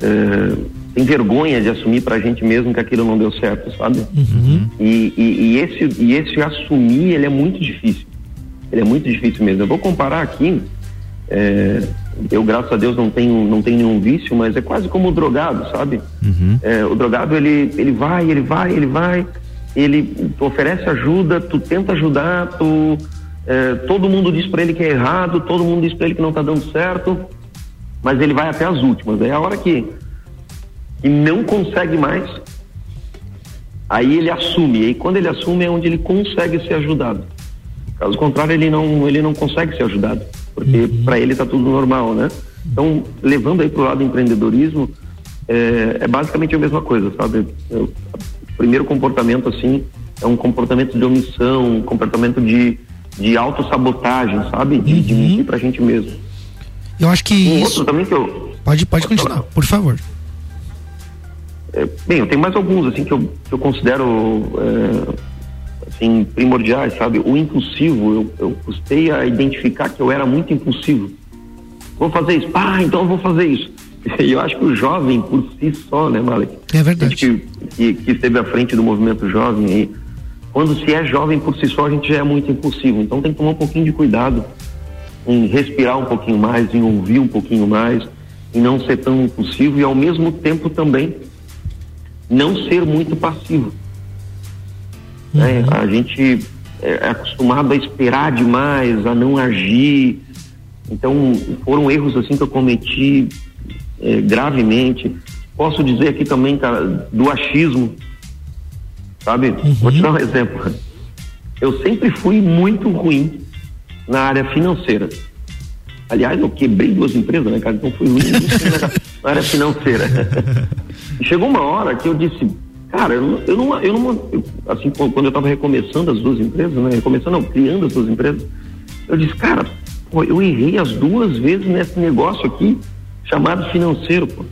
é, tem vergonha de assumir para a gente mesmo que aquilo não deu certo, sabe? Uhum. E, e, e, esse e esse assumir ele é muito difícil, ele é muito difícil mesmo. Eu vou comparar aqui, é, eu graças a Deus não tenho não tenho nenhum vício, mas é quase como o drogado, sabe? Uhum. É, o drogado ele ele vai, ele vai, ele vai, ele oferece ajuda, tu tenta ajudar, tu é, todo mundo diz para ele que é errado, todo mundo diz para ele que não está dando certo, mas ele vai até as últimas. Aí a hora que, que não consegue mais, aí ele assume. E quando ele assume é onde ele consegue ser ajudado. Caso contrário, ele não, ele não consegue ser ajudado, porque uhum. para ele está tudo normal, né? Então, levando aí para o lado do empreendedorismo, é, é, basicamente a mesma coisa, sabe? Eu, o primeiro comportamento, assim, é um comportamento de omissão, um comportamento de de autossabotagem, sabe? De, uhum. de mentir pra gente mesmo. Eu acho que um isso... outro também que eu... Pode, pode continuar, falar. por favor. É, bem, eu tenho mais alguns, assim, que eu, que eu considero, é, assim, primordiais, sabe? O impulsivo, eu, eu custei a identificar que eu era muito impulsivo. Vou fazer isso, ah, então eu vou fazer isso. E eu acho que o jovem, por si só, né, Malek? É verdade. Que, que, que esteve à frente do movimento jovem aí, quando se é jovem por si só, a gente já é muito impulsivo. Então tem que tomar um pouquinho de cuidado em respirar um pouquinho mais, em ouvir um pouquinho mais, em não ser tão impulsivo e ao mesmo tempo também não ser muito passivo. Né? Uhum. Né? A gente é acostumado a esperar demais, a não agir. Então foram erros assim que eu cometi é, gravemente. Posso dizer aqui também, cara, do achismo sabe? Uhum. Vou te dar um exemplo. Eu sempre fui muito ruim na área financeira. Aliás, eu quebrei duas empresas, né, cara? Então fui ruim na área financeira. Chegou uma hora que eu disse, cara, eu não, eu não, eu não eu, assim, quando eu estava recomeçando as duas empresas, né? Recomeçando, não, criando as duas empresas, eu disse, cara, pô, eu errei as duas vezes nesse negócio aqui, chamado financeiro, pô.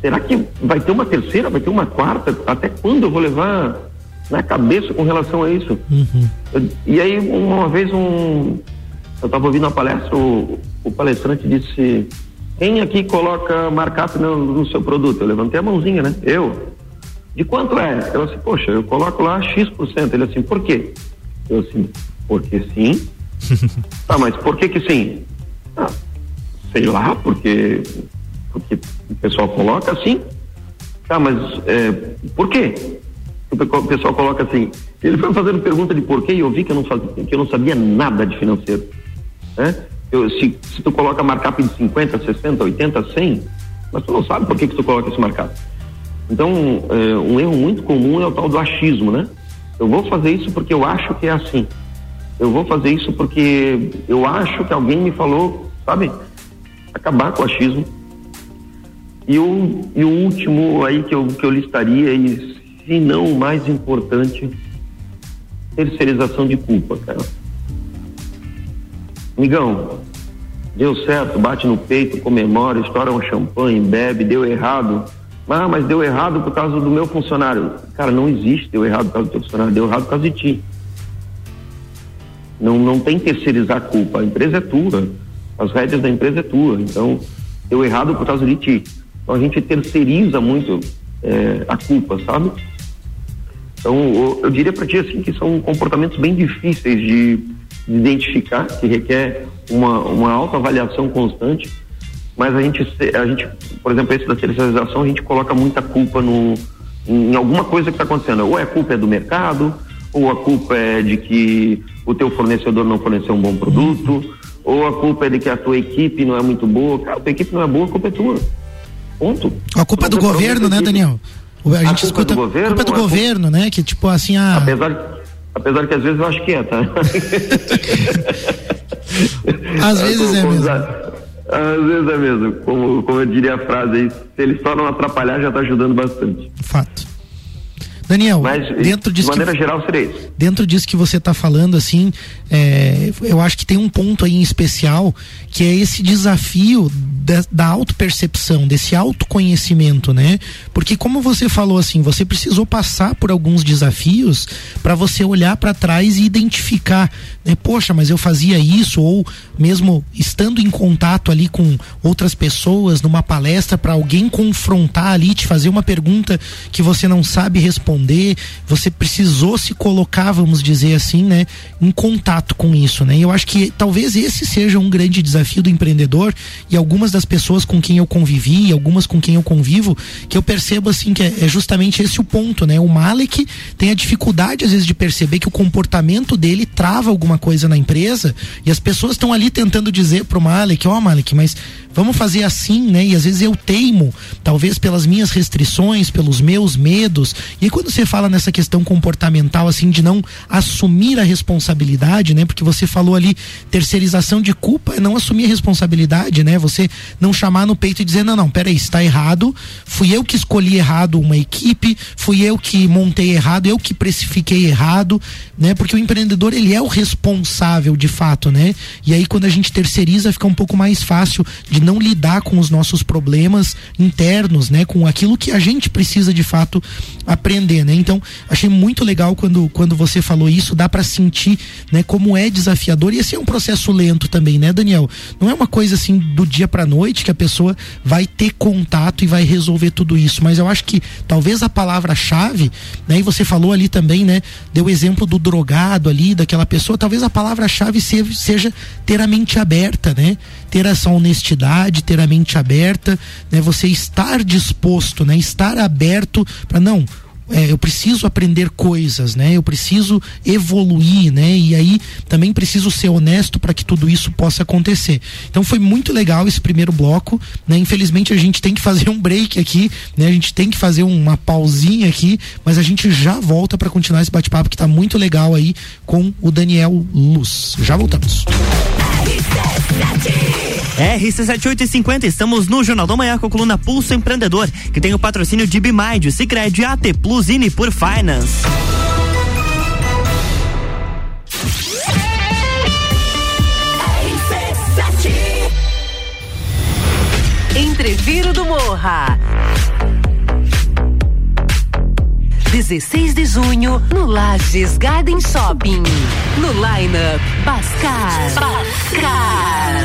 Será que vai ter uma terceira, vai ter uma quarta? Até quando eu vou levar na cabeça com relação a isso? Uhum. Eu, e aí, uma vez, um, eu estava ouvindo uma palestra, o, o, palestrante disse: Quem aqui coloca markup no, no, seu produto? Eu levantei a mãozinha, né? Eu. De quanto é? Eu assim, poxa, eu coloco lá X%. Ele assim, por quê? Eu assim, porque sim. tá, mas por que que sim? Ah, sei lá, porque porque o pessoal coloca assim. Tá, mas é, por quê? O pessoal coloca assim. Ele foi fazendo pergunta de porquê e eu vi que eu não, fazia, que eu não sabia nada de financeiro. Né? Eu, se, se tu coloca markup de 50, 60, 80, 100, mas tu não sabe por que, que tu coloca esse markup. Então, é, um erro muito comum é o tal do achismo, né? Eu vou fazer isso porque eu acho que é assim. Eu vou fazer isso porque eu acho que alguém me falou, sabe? Acabar com o achismo e o, e o último aí que eu, que eu listaria, e se não o mais importante, terceirização de culpa, cara. Migão, deu certo, bate no peito, comemora, estoura um champanhe, bebe, deu errado. Ah, mas deu errado por causa do meu funcionário. Cara, não existe deu errado por causa do teu funcionário, deu errado por causa de ti. Não, não tem terceirizar a culpa. A empresa é tua. As rédeas da empresa é tua. Então, deu errado por causa de ti. Então a gente terceiriza muito é, a culpa, sabe? Então eu, diria para ti assim que são comportamentos bem difíceis de, de identificar, que requer uma, uma autoavaliação constante, mas a gente, a gente, por exemplo, esse da terceirização, a gente coloca muita culpa no, em alguma coisa que está acontecendo. Ou é a culpa é do mercado, ou a culpa é de que o teu fornecedor não forneceu um bom produto, ou a culpa é de que a tua equipe não é muito boa. Cara, a tua equipe não é boa, a culpa é tua. Ponto. A culpa é do governo, né, Daniel? A gente a escuta. Do governo, a culpa é do a governo, culpa... né? Que tipo assim, ah. Apesar, apesar que às vezes eu acho que é, tá? Às vezes é mesmo. Às vezes é mesmo. Como, como eu diria a frase aí, se ele só não atrapalhar, já está ajudando bastante. Fato. Daniel, Mas, dentro disso de maneira que, geral, seria isso. dentro disso que você está falando, assim, é, eu acho que tem um ponto aí em especial que é esse desafio da, da autopercepção, desse autoconhecimento, né? Porque como você falou assim, você precisou passar por alguns desafios para você olhar para trás e identificar, né? Poxa, mas eu fazia isso ou mesmo estando em contato ali com outras pessoas numa palestra para alguém confrontar ali, te fazer uma pergunta que você não sabe responder, você precisou se colocar, vamos dizer assim, né, em contato com isso, né? E eu acho que talvez esse seja um grande desafio do empreendedor e algumas das pessoas com quem eu convivi, algumas com quem eu convivo, que eu percebo assim que é, é justamente esse o ponto, né? O Malek tem a dificuldade às vezes de perceber que o comportamento dele trava alguma coisa na empresa e as pessoas estão ali tentando dizer pro Malek, ó oh, Malek, mas vamos fazer assim, né? E às vezes eu teimo, talvez pelas minhas restrições, pelos meus medos. E quando você fala nessa questão comportamental, assim, de não assumir a responsabilidade, né? Porque você falou ali, terceirização de culpa é não assumir a responsabilidade, né? Você não chamar no peito e dizer, não, não, peraí, está errado, fui eu que escolhi errado uma equipe, fui eu que montei errado, eu que precifiquei errado, né? Porque o empreendedor, ele é o responsável de fato, né? E aí, quando a gente terceiriza, fica um pouco mais fácil de não lidar com os nossos problemas internos, né? Com aquilo que a gente precisa de fato aprender, né? Então, achei muito legal quando, quando você falou isso, dá para sentir, né? Como é desafiador e esse é um processo lento também, né, Daniel? Não é uma coisa assim do dia para noite que a pessoa vai ter contato e vai resolver tudo isso, mas eu acho que talvez a palavra-chave, né? E você falou ali também, né? Deu exemplo do drogado ali, daquela pessoa, talvez a palavra-chave seja ter a mente aberta, né? Ter essa honestidade ter a mente aberta, né? Você estar disposto, né? Estar aberto para não é, eu preciso aprender coisas, né? Eu preciso evoluir, né? E aí também preciso ser honesto para que tudo isso possa acontecer. Então foi muito legal esse primeiro bloco, né? Infelizmente a gente tem que fazer um break aqui, né? A gente tem que fazer uma pausinha aqui, mas a gente já volta para continuar esse bate-papo que está muito legal aí com o Daniel Luz. Já voltamos. RC7850, estamos no Jornal da Manhã com a coluna Pulso Empreendedor, que tem o patrocínio de Bimind, Cicred, AT Plus e por Finance. Entreviro do Morra. 16 de junho, no Lages Garden Shopping. No Lineup, Bascar. Bascar.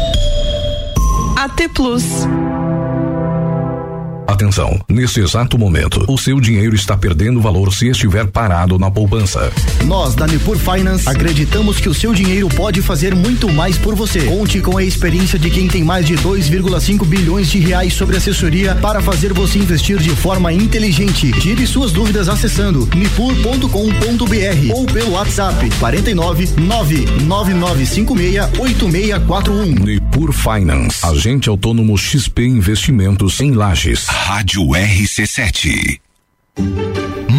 AT Plus. Atenção, nesse exato momento, o seu dinheiro está perdendo valor se estiver parado na poupança. Nós, da Nipur Finance, acreditamos que o seu dinheiro pode fazer muito mais por você. Conte com a experiência de quem tem mais de 2,5 bilhões de reais sobre assessoria para fazer você investir de forma inteligente. Tire suas dúvidas acessando nipur.com.br ou pelo WhatsApp 49 99956 8641. Nipur Finance, agente autônomo XP Investimentos em Lages. Rádio RC7.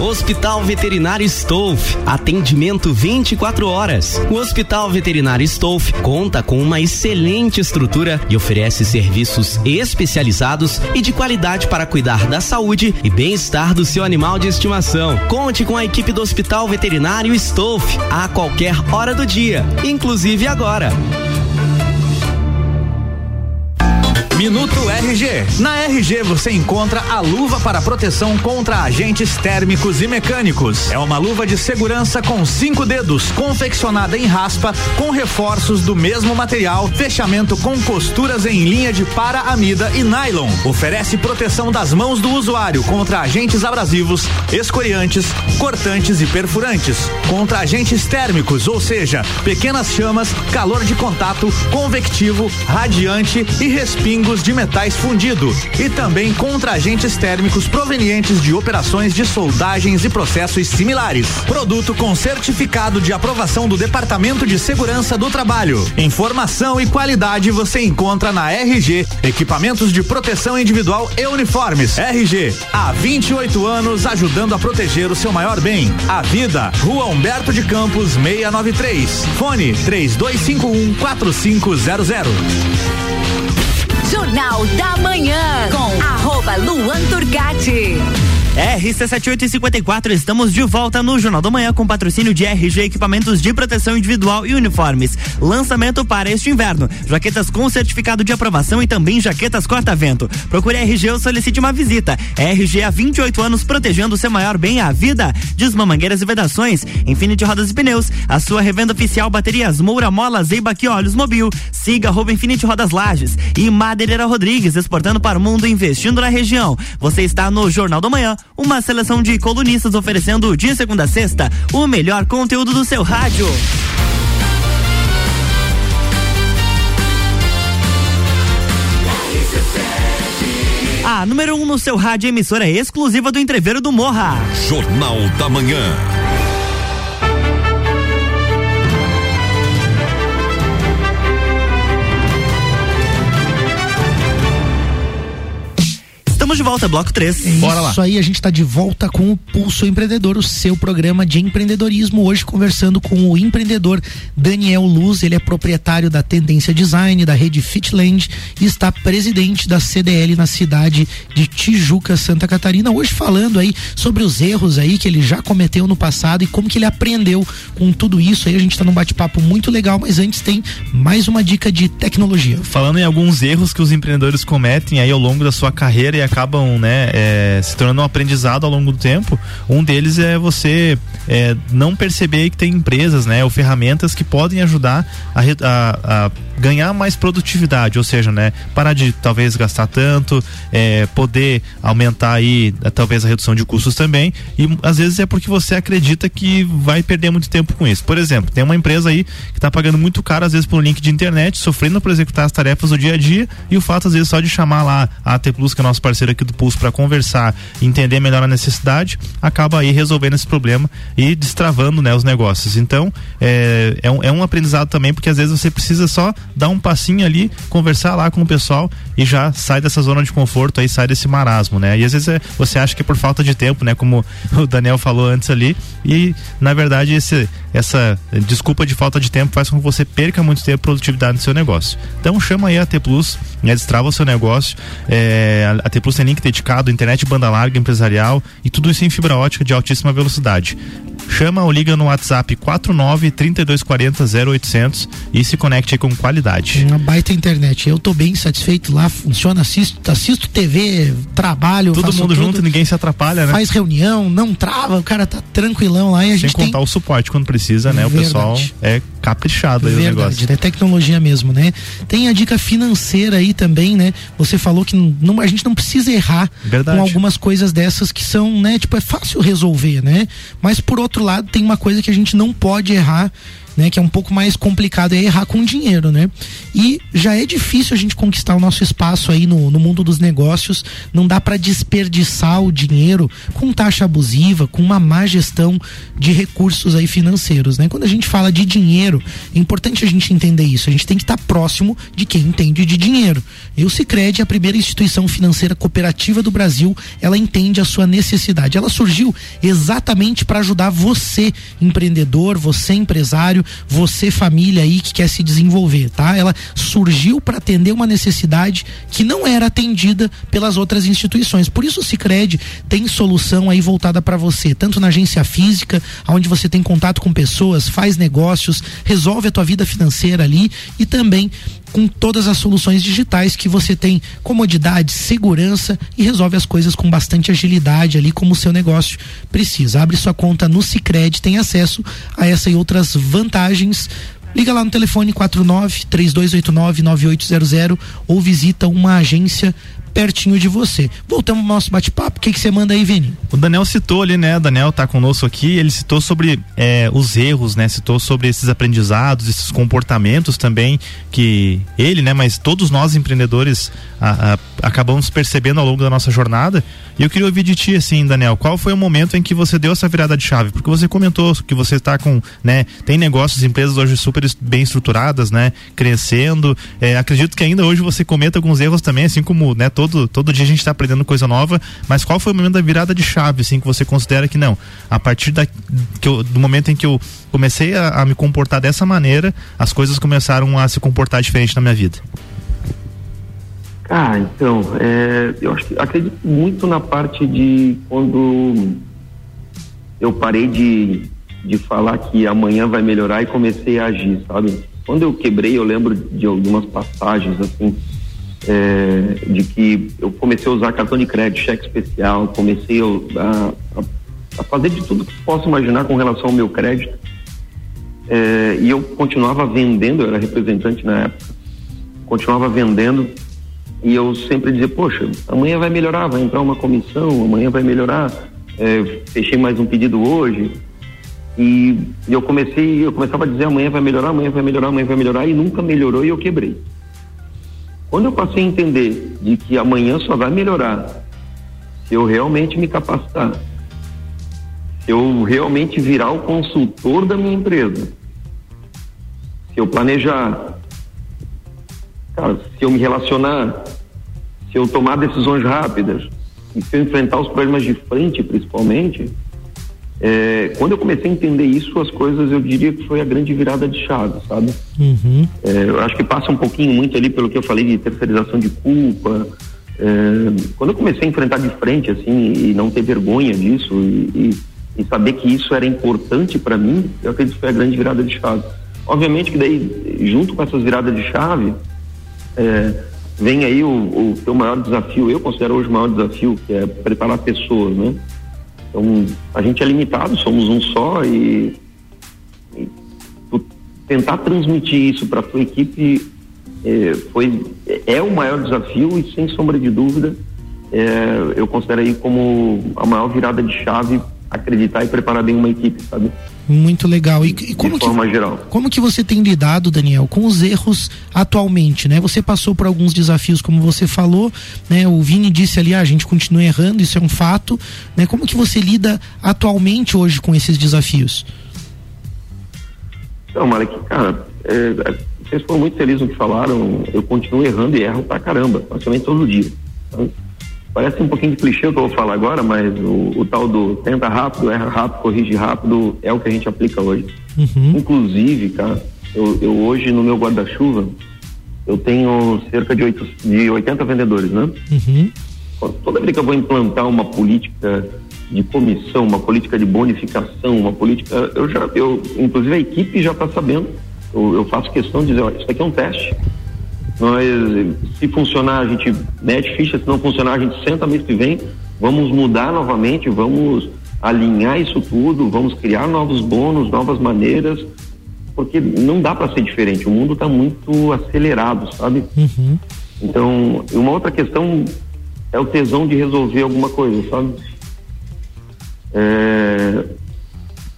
Hospital Veterinário Stolf, atendimento 24 horas. O Hospital Veterinário Stolf conta com uma excelente estrutura e oferece serviços especializados e de qualidade para cuidar da saúde e bem-estar do seu animal de estimação. Conte com a equipe do Hospital Veterinário Stolf a qualquer hora do dia, inclusive agora. Minuto RG. Na RG você encontra a luva para proteção contra agentes térmicos e mecânicos. É uma luva de segurança com cinco dedos, confeccionada em raspa, com reforços do mesmo material, fechamento com costuras em linha de para-amida e nylon. Oferece proteção das mãos do usuário contra agentes abrasivos, escoriantes, cortantes e perfurantes, contra agentes térmicos, ou seja, pequenas chamas, calor de contato, convectivo, radiante e respingo de metais fundido e também contra agentes térmicos provenientes de operações de soldagens e processos similares. Produto com certificado de aprovação do Departamento de Segurança do Trabalho. Informação e qualidade você encontra na RG, equipamentos de proteção individual e uniformes. RG, há 28 anos ajudando a proteger o seu maior bem, a vida. Rua Humberto de Campos 693. Fone 3251 4500. Jornal da Manhã com arroba Luan Turcati. RC7854, estamos de volta no Jornal da Manhã com patrocínio de RG Equipamentos de Proteção Individual e Uniformes. Lançamento para este inverno. Jaquetas com certificado de aprovação e também jaquetas corta-vento. Procure RG ou solicite uma visita. RG há 28 anos protegendo o seu maior bem, a vida. Desmamangueiras e vedações. Infinity Rodas e Pneus. A sua revenda oficial Baterias Moura Mola Zeiba Olhos Mobil. Siga arroba Infinity Rodas Lages. E Madeireira Rodrigues, exportando para o mundo, investindo na região. Você está no Jornal da Manhã uma seleção de colunistas oferecendo de segunda a sexta o melhor conteúdo do seu rádio. A número 1 um no seu rádio emissora exclusiva do Entreveiro do Morra. Jornal da Manhã. De volta, bloco 3. É Bora lá. Isso aí, a gente está de volta com o Pulso Empreendedor, o seu programa de empreendedorismo. Hoje conversando com o empreendedor Daniel Luz. Ele é proprietário da Tendência Design, da rede Fitland e está presidente da CDL na cidade de Tijuca, Santa Catarina. Hoje falando aí sobre os erros aí que ele já cometeu no passado e como que ele aprendeu com tudo isso. Aí a gente está num bate-papo muito legal, mas antes tem mais uma dica de tecnologia. Falando em alguns erros que os empreendedores cometem aí ao longo da sua carreira e acabam acabam né, é, se tornando um aprendizado ao longo do tempo. Um deles é você é, não perceber que tem empresas né, ou ferramentas que podem ajudar a, a, a ganhar mais produtividade, ou seja, né, parar de talvez gastar tanto, é, poder aumentar aí talvez a redução de custos também. E às vezes é porque você acredita que vai perder muito tempo com isso. Por exemplo, tem uma empresa aí que está pagando muito caro às vezes por um link de internet, sofrendo para executar as tarefas do dia a dia e o fato às vezes só de chamar lá a AT Plus, que é nosso parceiro aqui do Pulso, para conversar, entender melhor a necessidade, acaba aí resolvendo esse problema e destravando né, os negócios. Então, é, é, um, é um aprendizado também, porque às vezes você precisa só dar um passinho ali, conversar lá com o pessoal e já sai dessa zona de conforto, aí sai desse marasmo, né? E às vezes é, você acha que é por falta de tempo, né? Como o Daniel falou antes ali, e na verdade esse, essa desculpa de falta de tempo faz com que você perca muito tempo produtividade no seu negócio. Então chama aí a T Plus, né? destrava o seu negócio. É, a T Plus tem link dedicado, internet banda larga empresarial e tudo isso em fibra ótica de altíssima velocidade. Chama ou liga no WhatsApp 49 3240 0800 e se conecte com qualidade. Uma baita internet. Eu tô bem satisfeito lá, funciona, assisto, assisto TV, trabalho. Todo mundo tudo, junto, ninguém se atrapalha, né? Faz reunião, não trava, o cara tá tranquilão lá e a Sem gente contar tem... o suporte quando precisa, né? Verdade. O pessoal é caprichado aí Verdade, o negócio. né? Tecnologia mesmo, né? Tem a dica financeira aí também, né? Você falou que não, a gente não precisa errar Verdade. com algumas coisas dessas que são, né? Tipo, é fácil resolver, né? Mas por outro lado, tem uma coisa que a gente não pode errar né, que é um pouco mais complicado é errar com dinheiro, né? E já é difícil a gente conquistar o nosso espaço aí no, no mundo dos negócios, não dá para desperdiçar o dinheiro com taxa abusiva, com uma má gestão de recursos aí financeiros, né? Quando a gente fala de dinheiro, é importante a gente entender isso, a gente tem que estar próximo de quem entende de dinheiro. E o é a primeira instituição financeira cooperativa do Brasil, ela entende a sua necessidade. Ela surgiu exatamente para ajudar você, empreendedor, você empresário, você família aí que quer se desenvolver, tá? Ela surgiu para atender uma necessidade que não era atendida pelas outras instituições. Por isso o Sicredi tem solução aí voltada para você, tanto na agência física, onde você tem contato com pessoas, faz negócios, resolve a tua vida financeira ali e também com todas as soluções digitais que você tem comodidade, segurança e resolve as coisas com bastante agilidade ali como o seu negócio precisa. Abre sua conta no Sicredi, tem acesso a essa e outras vantagens. Liga lá no telefone 49 3289 9800 ou visita uma agência pertinho de você. Voltamos ao nosso bate-papo. O que, que você manda aí, Vini? O Daniel citou ali, né? O Daniel tá conosco aqui. Ele citou sobre é, os erros, né? Citou sobre esses aprendizados, esses comportamentos também que ele, né? Mas todos nós empreendedores a, a, acabamos percebendo ao longo da nossa jornada. E eu queria ouvir de ti, assim, Daniel, qual foi o momento em que você deu essa virada de chave? Porque você comentou que você está com, né? Tem negócios, empresas hoje super bem estruturadas, né? Crescendo. É, acredito que ainda hoje você cometa alguns erros também, assim como, né? Todo, todo dia a gente está aprendendo coisa nova. Mas qual foi o momento da virada de chave, assim, que você considera que não? A partir da, que eu, do momento em que eu comecei a, a me comportar dessa maneira, as coisas começaram a se comportar diferente na minha vida. Ah, então, é, eu acho acredito muito na parte de quando eu parei de, de falar que amanhã vai melhorar e comecei a agir, sabe? Quando eu quebrei, eu lembro de algumas passagens, assim, é, de que eu comecei a usar cartão de crédito, cheque especial, comecei a, a, a fazer de tudo que posso imaginar com relação ao meu crédito. É, e eu continuava vendendo, eu era representante na época, continuava vendendo e eu sempre dizia, poxa, amanhã vai melhorar, vai entrar uma comissão, amanhã vai melhorar, é, fechei mais um pedido hoje. E eu comecei, eu começava a dizer amanhã vai melhorar, amanhã vai melhorar, amanhã vai melhorar, e nunca melhorou e eu quebrei. Quando eu passei a entender de que amanhã só vai melhorar se eu realmente me capacitar, se eu realmente virar o consultor da minha empresa, se eu planejar, Cara, se eu me relacionar, se eu tomar decisões rápidas, e se eu enfrentar os problemas de frente, principalmente, é, quando eu comecei a entender isso, as coisas eu diria que foi a grande virada de chave, sabe? Uhum. É, eu acho que passa um pouquinho muito ali pelo que eu falei de terceirização de culpa. É, quando eu comecei a enfrentar de frente, assim, e não ter vergonha disso, e, e, e saber que isso era importante para mim, eu acredito que foi a grande virada de chave. Obviamente que daí, junto com essas viradas de chave, é, vem aí o, o teu maior desafio, eu considero hoje o maior desafio, que é preparar pessoas, né? Então, a gente é limitado, somos um só e, e tentar transmitir isso para a tua equipe é, foi, é o maior desafio e sem sombra de dúvida é, eu considero aí como a maior virada de chave acreditar e preparar bem uma equipe, sabe? Muito legal. E, e como que, geral. Como que você tem lidado, Daniel, com os erros atualmente, né? Você passou por alguns desafios, como você falou, né? O Vini disse ali, ah, a gente continua errando, isso é um fato, né? Como que você lida atualmente hoje com esses desafios? Então, Malek, cara, é, vocês foram muito felizes no que falaram, eu continuo errando e erro pra caramba, praticamente todo dia. Então, Parece um pouquinho de clichê o que eu vou falar agora, mas o, o, tal do tenta rápido, erra rápido, corrige rápido é o que a gente aplica hoje. Uhum. Inclusive, cara, eu, eu, hoje no meu guarda-chuva eu tenho cerca de, 8, de 80 vendedores, né? Uhum. Toda vez que eu vou implantar uma política de comissão, uma política de bonificação, uma política, eu já, eu, inclusive a equipe já está sabendo. Eu, eu faço questão de dizer, olha, isso aqui é um teste nós, se funcionar, a gente mete ficha, se não funcionar, a gente senta mês que vem, vamos mudar novamente, vamos alinhar isso tudo, vamos criar novos bônus, novas maneiras, porque não dá para ser diferente. O mundo está muito acelerado, sabe? Uhum. Então, uma outra questão é o tesão de resolver alguma coisa, sabe? É,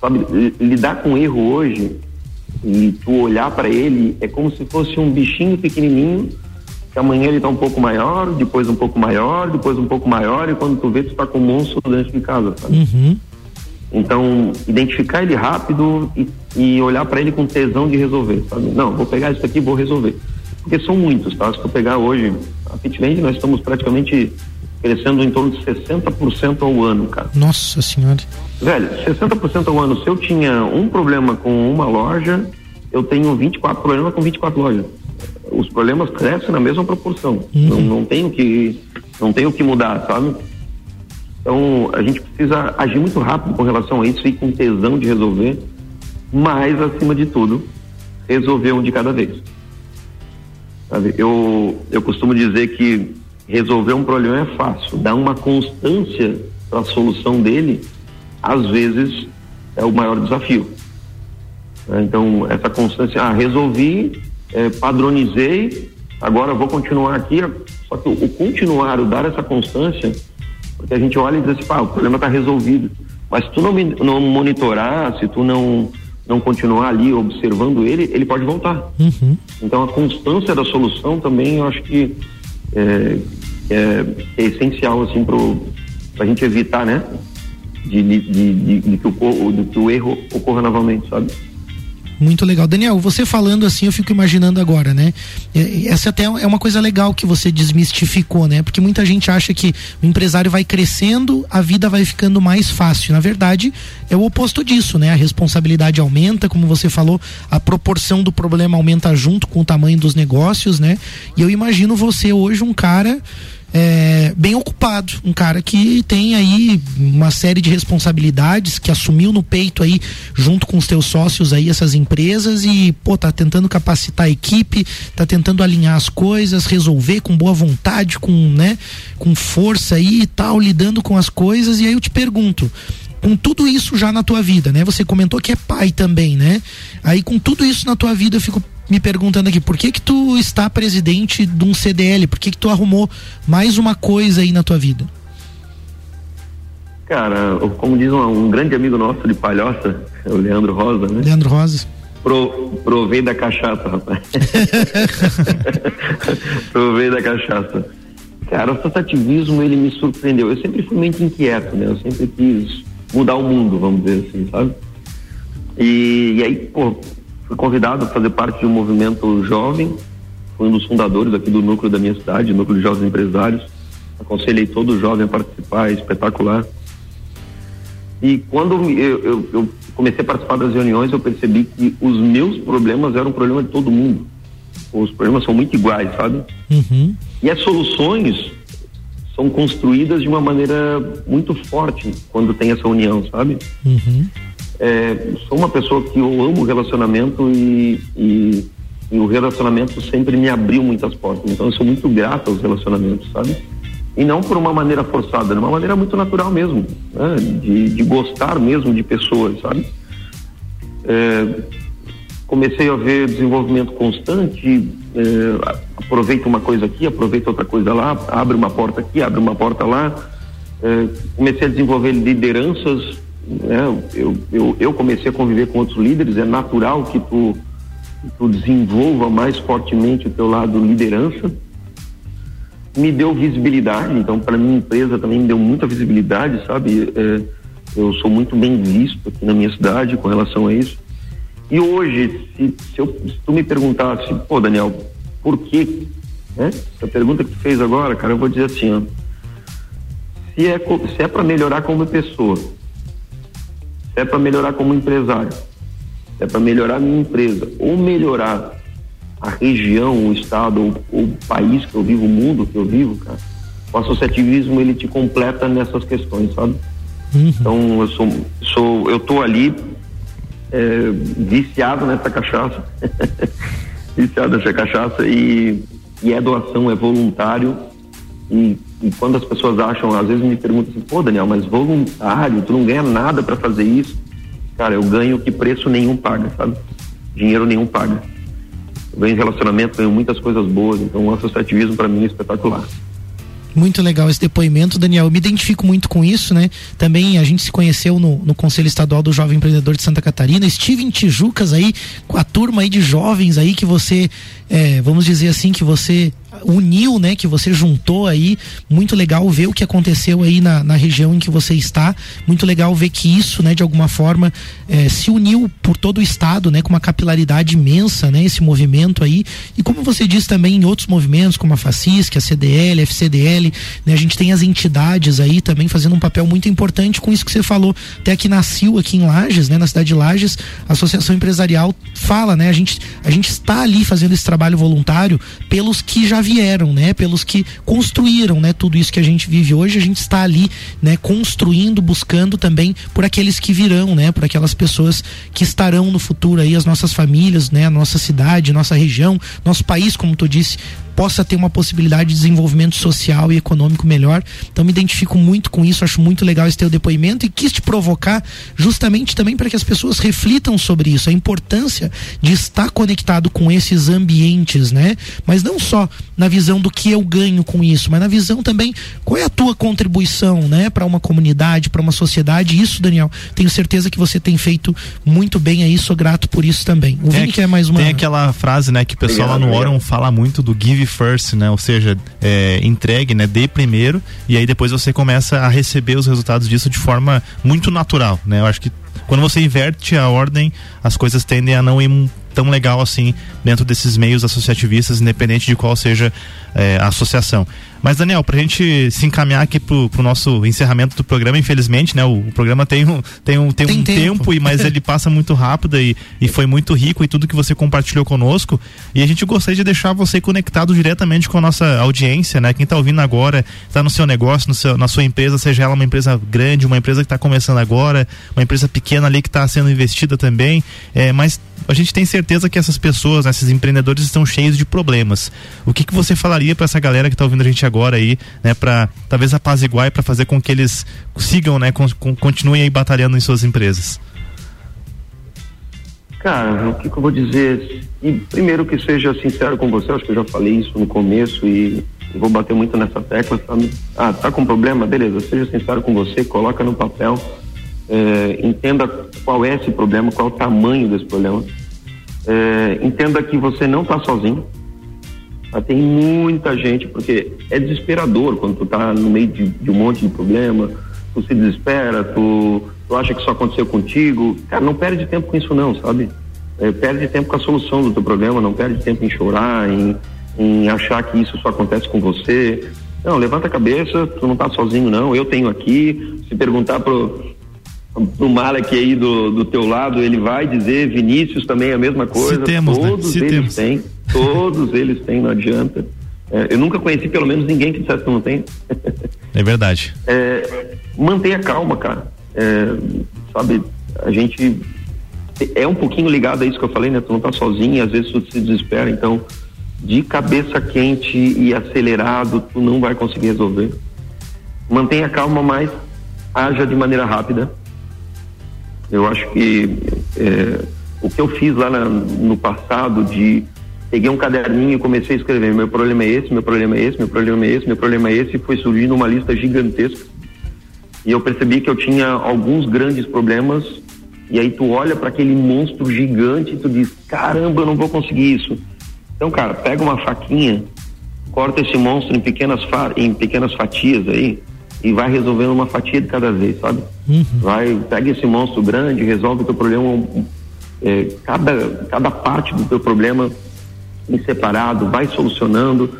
sabe, li- lidar com erro hoje e tu olhar para ele é como se fosse um bichinho pequenininho que amanhã ele tá um pouco maior, depois um pouco maior, depois um pouco maior e quando tu vê tu tá com um monstro dentro de casa, sabe? Uhum. Então, identificar ele rápido e, e olhar para ele com tesão de resolver, sabe? Não, vou pegar isso aqui e vou resolver. Porque são muitos, tá? Se tu pegar hoje, a Pitland, nós estamos praticamente crescendo em torno de 60% ao ano, cara. Nossa senhora. Velho, 60% ao ano. Se eu tinha um problema com uma loja, eu tenho 24 problemas com 24 lojas. Os problemas crescem na mesma proporção. Não, não tenho que não tenho que mudar, sabe? Então, a gente precisa agir muito rápido com relação a isso e com tesão de resolver, mas acima de tudo, resolver um de cada vez. Sabe? Eu eu costumo dizer que resolver um problema é fácil, dar uma constância para a solução dele, às vezes é o maior desafio. né? Então, essa constância, ah, resolvi, eh, padronizei, agora vou continuar aqui. Só que o, continuar, o dar essa constância, porque a gente olha e diz assim, pá, o problema está resolvido. Mas se tu não, não monitorar, se tu não, não continuar ali observando ele, ele pode voltar. Uhum. Então a constância da solução também eu acho que é, é, é essencial assim para a gente evitar, né? De, de, de, de- que o, de que o erro ocorra novamente, sabe? Muito legal. Daniel, você falando assim, eu fico imaginando agora, né? Essa até é uma coisa legal que você desmistificou, né? Porque muita gente acha que o empresário vai crescendo, a vida vai ficando mais fácil. Na verdade, é o oposto disso, né? A responsabilidade aumenta, como você falou, a proporção do problema aumenta junto com o tamanho dos negócios, né? E eu imagino você hoje um cara é, bem ocupado, um cara que tem aí uma série de responsabilidades, que assumiu no peito aí, junto com os teus sócios aí, essas empresas e, pô, tá tentando capacitar a equipe, tá tentando alinhar as coisas, resolver com boa vontade, com, né, com força aí e tal, lidando com as coisas, e aí eu te pergunto, com tudo isso já na tua vida, né? Você comentou que é pai também, né? Aí com tudo isso na tua vida, eu fico me perguntando aqui, por que que tu está presidente de um CDL? Por que que tu arrumou mais uma coisa aí na tua vida? Cara, como diz um, um grande amigo nosso de Palhoça, o Leandro Rosa, né? Leandro Rosa. Pro, provei da cachaça, rapaz. provei da cachaça. Cara, o associativismo, ele me surpreendeu. Eu sempre fui muito inquieto, né? Eu sempre quis mudar o mundo, vamos dizer assim, sabe? E, e aí, pô, fui convidado a fazer parte de um movimento jovem. Fui um dos fundadores aqui do núcleo da minha cidade, núcleo de jovens empresários. Aconselhei todo jovem a participar, é espetacular. E quando eu, eu- eu comecei a participar das reuniões, eu percebi que os meus problemas eram problema de todo mundo. Os problemas são muito iguais, sabe? Uhum. E as soluções são construídas de uma maneira muito forte quando tem essa união, sabe? Uhum. É, sou uma pessoa que eu amo relacionamento e, e, e o relacionamento sempre me abriu muitas portas. Então eu sou muito grato aos relacionamentos, sabe? E não por uma maneira forçada, de uma maneira muito natural mesmo, né? de, de gostar mesmo de pessoas, sabe? É, comecei a ver desenvolvimento constante, é, aproveita uma coisa aqui, aproveita outra coisa lá, abre uma porta aqui, abre uma porta lá. É, comecei a desenvolver lideranças, né? eu, eu, eu comecei a conviver com outros líderes, é natural que tu, tu desenvolva mais fortemente o teu lado liderança. Me deu visibilidade, então para minha empresa também me deu muita visibilidade, sabe? É, eu sou muito bem visto aqui na minha cidade com relação a isso. E hoje, se, se, eu, se tu me perguntasse, pô, Daniel, por quê? Né? Essa pergunta que tu fez agora, cara, eu vou dizer assim, ó. Se é, se é para melhorar como pessoa, se é para melhorar como empresário, se é para melhorar a minha empresa, ou melhorar a região, o estado, ou o país que eu vivo, o mundo que eu vivo, cara, o associativismo ele te completa nessas questões, sabe? Então eu sou, sou eu tô ali é, viciado nessa cachaça, viciado nessa cachaça e, e é doação, é voluntário. E, e quando as pessoas acham, às vezes me perguntam assim, pô Daniel, mas voluntário, tu não ganha nada para fazer isso? Cara, eu ganho que preço nenhum paga, sabe? dinheiro nenhum paga. Eu ganho relacionamento, ganho muitas coisas boas, então o associativismo para mim é espetacular. Muito legal esse depoimento, Daniel. Eu me identifico muito com isso, né? Também a gente se conheceu no, no Conselho Estadual do Jovem Empreendedor de Santa Catarina. Estive em Tijucas aí, com a turma aí de jovens aí que você, é, vamos dizer assim, que você uniu, né? Que você juntou aí. Muito legal ver o que aconteceu aí na, na região em que você está. Muito legal ver que isso, né? De alguma forma eh, se uniu por todo o estado, né? Com uma capilaridade imensa, né? Esse movimento aí. E como você disse também em outros movimentos, como a FACISC, a CDL, a FCDL, né? A gente tem as entidades aí também fazendo um papel muito importante com isso que você falou. Até aqui nasceu aqui em Lages, né? Na cidade de Lages, a Associação Empresarial fala, né? A gente, a gente está ali fazendo esse trabalho voluntário pelos que já vieram, né? Pelos que construíram, né? Tudo isso que a gente vive hoje, a gente está ali, né? Construindo, buscando também por aqueles que virão, né? Por aquelas pessoas que estarão no futuro aí, as nossas famílias, né? A nossa cidade, nossa região, nosso país, como tu disse, possa ter uma possibilidade de desenvolvimento social e econômico melhor. Então me identifico muito com isso, acho muito legal esse teu depoimento e quis te provocar justamente também para que as pessoas reflitam sobre isso, a importância de estar conectado com esses ambientes, né? Mas não só na visão do que eu ganho com isso, mas na visão também qual é a tua contribuição, né, para uma comunidade, para uma sociedade. Isso, Daniel, tenho certeza que você tem feito muito bem aí, sou grato por isso também. O Tem Vini aqu- quer mais uma Tem aquela frase, né, que o pessoal lá no Oron fala muito do give first, né? Ou seja, é, entregue, né? Dê primeiro e aí depois você começa a receber os resultados disso de forma muito natural, né? Eu acho que quando você inverte a ordem, as coisas tendem a não ir tão legal assim dentro desses meios associativistas, independente de qual seja é, a associação. Mas Daniel, pra gente se encaminhar aqui pro, pro nosso encerramento do programa, infelizmente, né? O, o programa tem um, tem um, tem um tempo, e mas ele passa muito rápido e, e foi muito rico e tudo que você compartilhou conosco. E a gente gostaria de deixar você conectado diretamente com a nossa audiência, né? Quem tá ouvindo agora, tá no seu negócio, no seu, na sua empresa, seja ela uma empresa grande, uma empresa que está começando agora, uma empresa pequena ali que está sendo investida também, é, mas a gente tem certeza que essas pessoas, né, esses empreendedores estão cheios de problemas. O que, que você falaria para essa galera que está ouvindo a gente agora aí, né, para talvez apaziguar e para fazer com que eles sigam, né, con- con- continuem aí batalhando em suas empresas? Cara, o que, que eu vou dizer? E primeiro que seja sincero com você, acho que eu já falei isso no começo e vou bater muito nessa tecla, sabe? Ah, tá com problema? Beleza, seja sincero com você, coloca no papel, eh, entenda qual é esse problema, qual é o tamanho desse problema. Eh, entenda que você não tá sozinho. Tá? Tem muita gente, porque é desesperador quando tu tá no meio de, de um monte de problema, tu se desespera, tu, tu acha que só aconteceu contigo. Cara, não perde tempo com isso não, sabe? É, perde tempo com a solução do teu problema, não perde tempo em chorar, em, em achar que isso só acontece com você. Não, levanta a cabeça, tu não tá sozinho não, eu tenho aqui, se perguntar pro, pro Malek aí do, do teu lado, ele vai dizer, Vinícius também é a mesma coisa, temos, né? todos Se eles temos. têm, todos eles têm, não adianta. É, eu nunca conheci pelo menos ninguém que dissesse que não tem. É verdade. É, mantenha calma, cara. É, sabe, a gente é um pouquinho ligado a isso que eu falei, né? Tu não tá sozinho, e às vezes tu se desespera, então de cabeça quente e acelerado, tu não vai conseguir resolver. Mantenha calma, mas haja de maneira rápida. Eu acho que é, o que eu fiz lá na- no passado de peguei um caderninho e comecei a escrever meu problema é esse, meu problema é esse, meu problema é esse, meu problema é esse e foi surgindo uma lista gigantesca. E eu percebi que eu tinha alguns grandes problemas e aí tu olha para aquele monstro gigante e tu diz caramba eu não vou conseguir isso. Então cara pega uma faquinha corta esse monstro em pequenas em pequenas fatias aí e vai resolvendo uma fatia de cada vez sabe? Vai pega esse monstro grande resolve o teu problema é, cada cada parte do teu problema em separado, vai solucionando,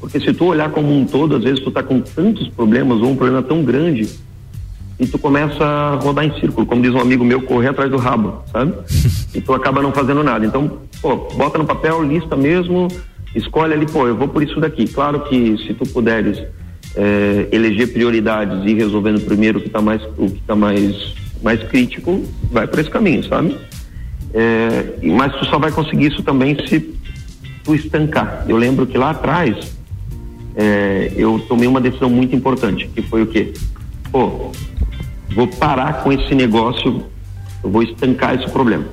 porque se tu olhar como um todo, às vezes tu tá com tantos problemas ou um problema tão grande e tu começa a rodar em círculo, como diz um amigo meu, correr atrás do rabo, sabe? E tu acaba não fazendo nada. Então, pô, bota no papel, lista mesmo, escolhe ali, pô, eu vou por isso daqui. Claro que se tu puderes eh, eleger prioridades e ir resolvendo primeiro o que tá mais, o que tá mais, mais crítico, vai por esse caminho, sabe? É, mas tu só vai conseguir isso também se tu estancar. Eu lembro que lá atrás é, eu tomei uma decisão muito importante, que foi o quê? Pô, vou parar com esse negócio, eu vou estancar esse problema.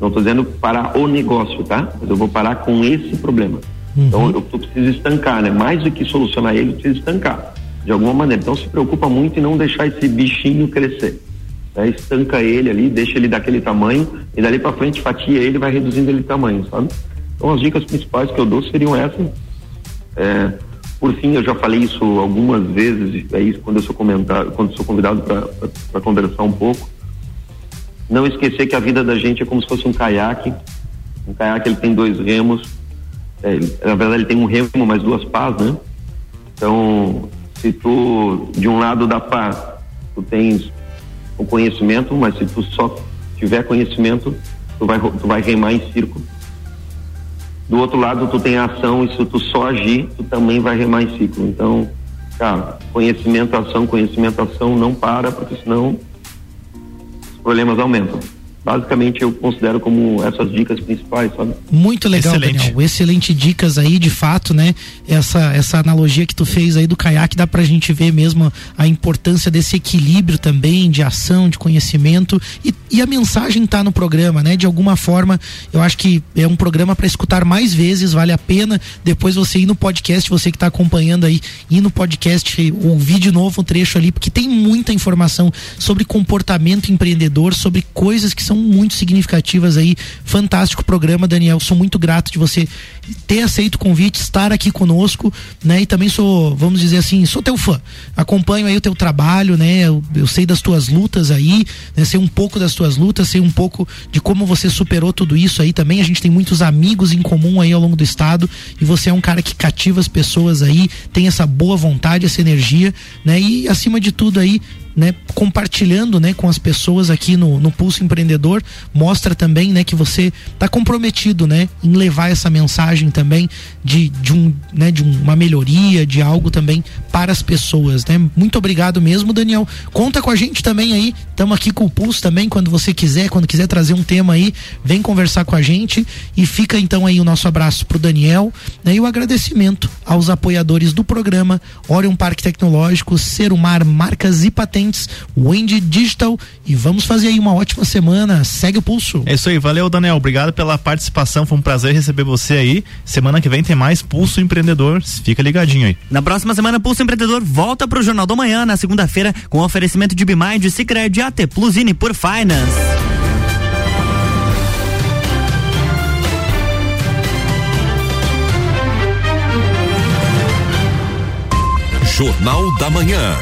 Não estou dizendo parar o negócio, tá? Mas eu vou parar com esse problema. Uhum. Então eu, eu preciso estancar, né? Mais do que solucionar ele, eu preciso estancar de alguma maneira. Então se preocupa muito em não deixar esse bichinho crescer. Né? Estanca ele ali, deixa ele daquele tamanho e dali para frente fatia ele vai reduzindo ele tamanho, sabe? Então as dicas principais que eu dou seriam essas. É, por fim, eu já falei isso algumas vezes, é isso quando eu sou quando sou convidado para conversar um pouco. Não esquecer que a vida da gente é como se fosse um caiaque. Um caiaque ele tem dois remos. É, na verdade ele tem um remo mais duas pás, né? Então se tu de um lado da pá tu tens o conhecimento, mas se tu só tiver conhecimento, tu vai tu vai remar em círculo. Do outro lado tu tem ação e se tu só agir, tu também vai remar em ciclo. Então, cara, conhecimento, ação, conhecimento, ação não para, porque senão os problemas aumentam basicamente eu considero como essas dicas principais, sabe? Muito legal, Excelente. Daniel. Excelente dicas aí, de fato, né? Essa, essa analogia que tu fez aí do caiaque dá pra gente ver mesmo a importância desse equilíbrio também de ação, de conhecimento e, e a mensagem tá no programa, né? De alguma forma, eu acho que é um programa para escutar mais vezes, vale a pena depois você ir no podcast, você que tá acompanhando aí, ir no podcast, ouvir de novo um trecho ali, porque tem muita informação sobre comportamento empreendedor, sobre coisas que são são muito significativas aí. Fantástico programa, Daniel. Sou muito grato de você ter aceito o convite, estar aqui conosco, né? E também sou, vamos dizer assim, sou teu fã. Acompanho aí o teu trabalho, né? Eu, eu sei das tuas lutas aí, né? Sei um pouco das tuas lutas, sei um pouco de como você superou tudo isso aí também. A gente tem muitos amigos em comum aí ao longo do estado e você é um cara que cativa as pessoas aí, tem essa boa vontade, essa energia, né? E acima de tudo aí, né, compartilhando né, com as pessoas aqui no, no Pulso Empreendedor, mostra também né, que você está comprometido né, em levar essa mensagem também de, de, um, né, de uma melhoria, de algo também para as pessoas. Né? Muito obrigado mesmo, Daniel. Conta com a gente também aí. Estamos aqui com o Pulso também, quando você quiser, quando quiser trazer um tema aí, vem conversar com a gente. E fica então aí o nosso abraço para o Daniel né, e o agradecimento aos apoiadores do programa Orion Parque Tecnológico, Serumar Marcas e Patentes patentes, Wendy Digital e vamos fazer aí uma ótima semana. Segue o pulso. É isso aí, valeu Daniel, obrigado pela participação, foi um prazer receber você aí. Semana que vem tem mais Pulso Empreendedor, fica ligadinho aí. Na próxima semana Pulso Empreendedor volta pro Jornal do Manhã na segunda-feira com oferecimento de Bimind, Cicred, AT Plusine por Finance. Jornal da Manhã.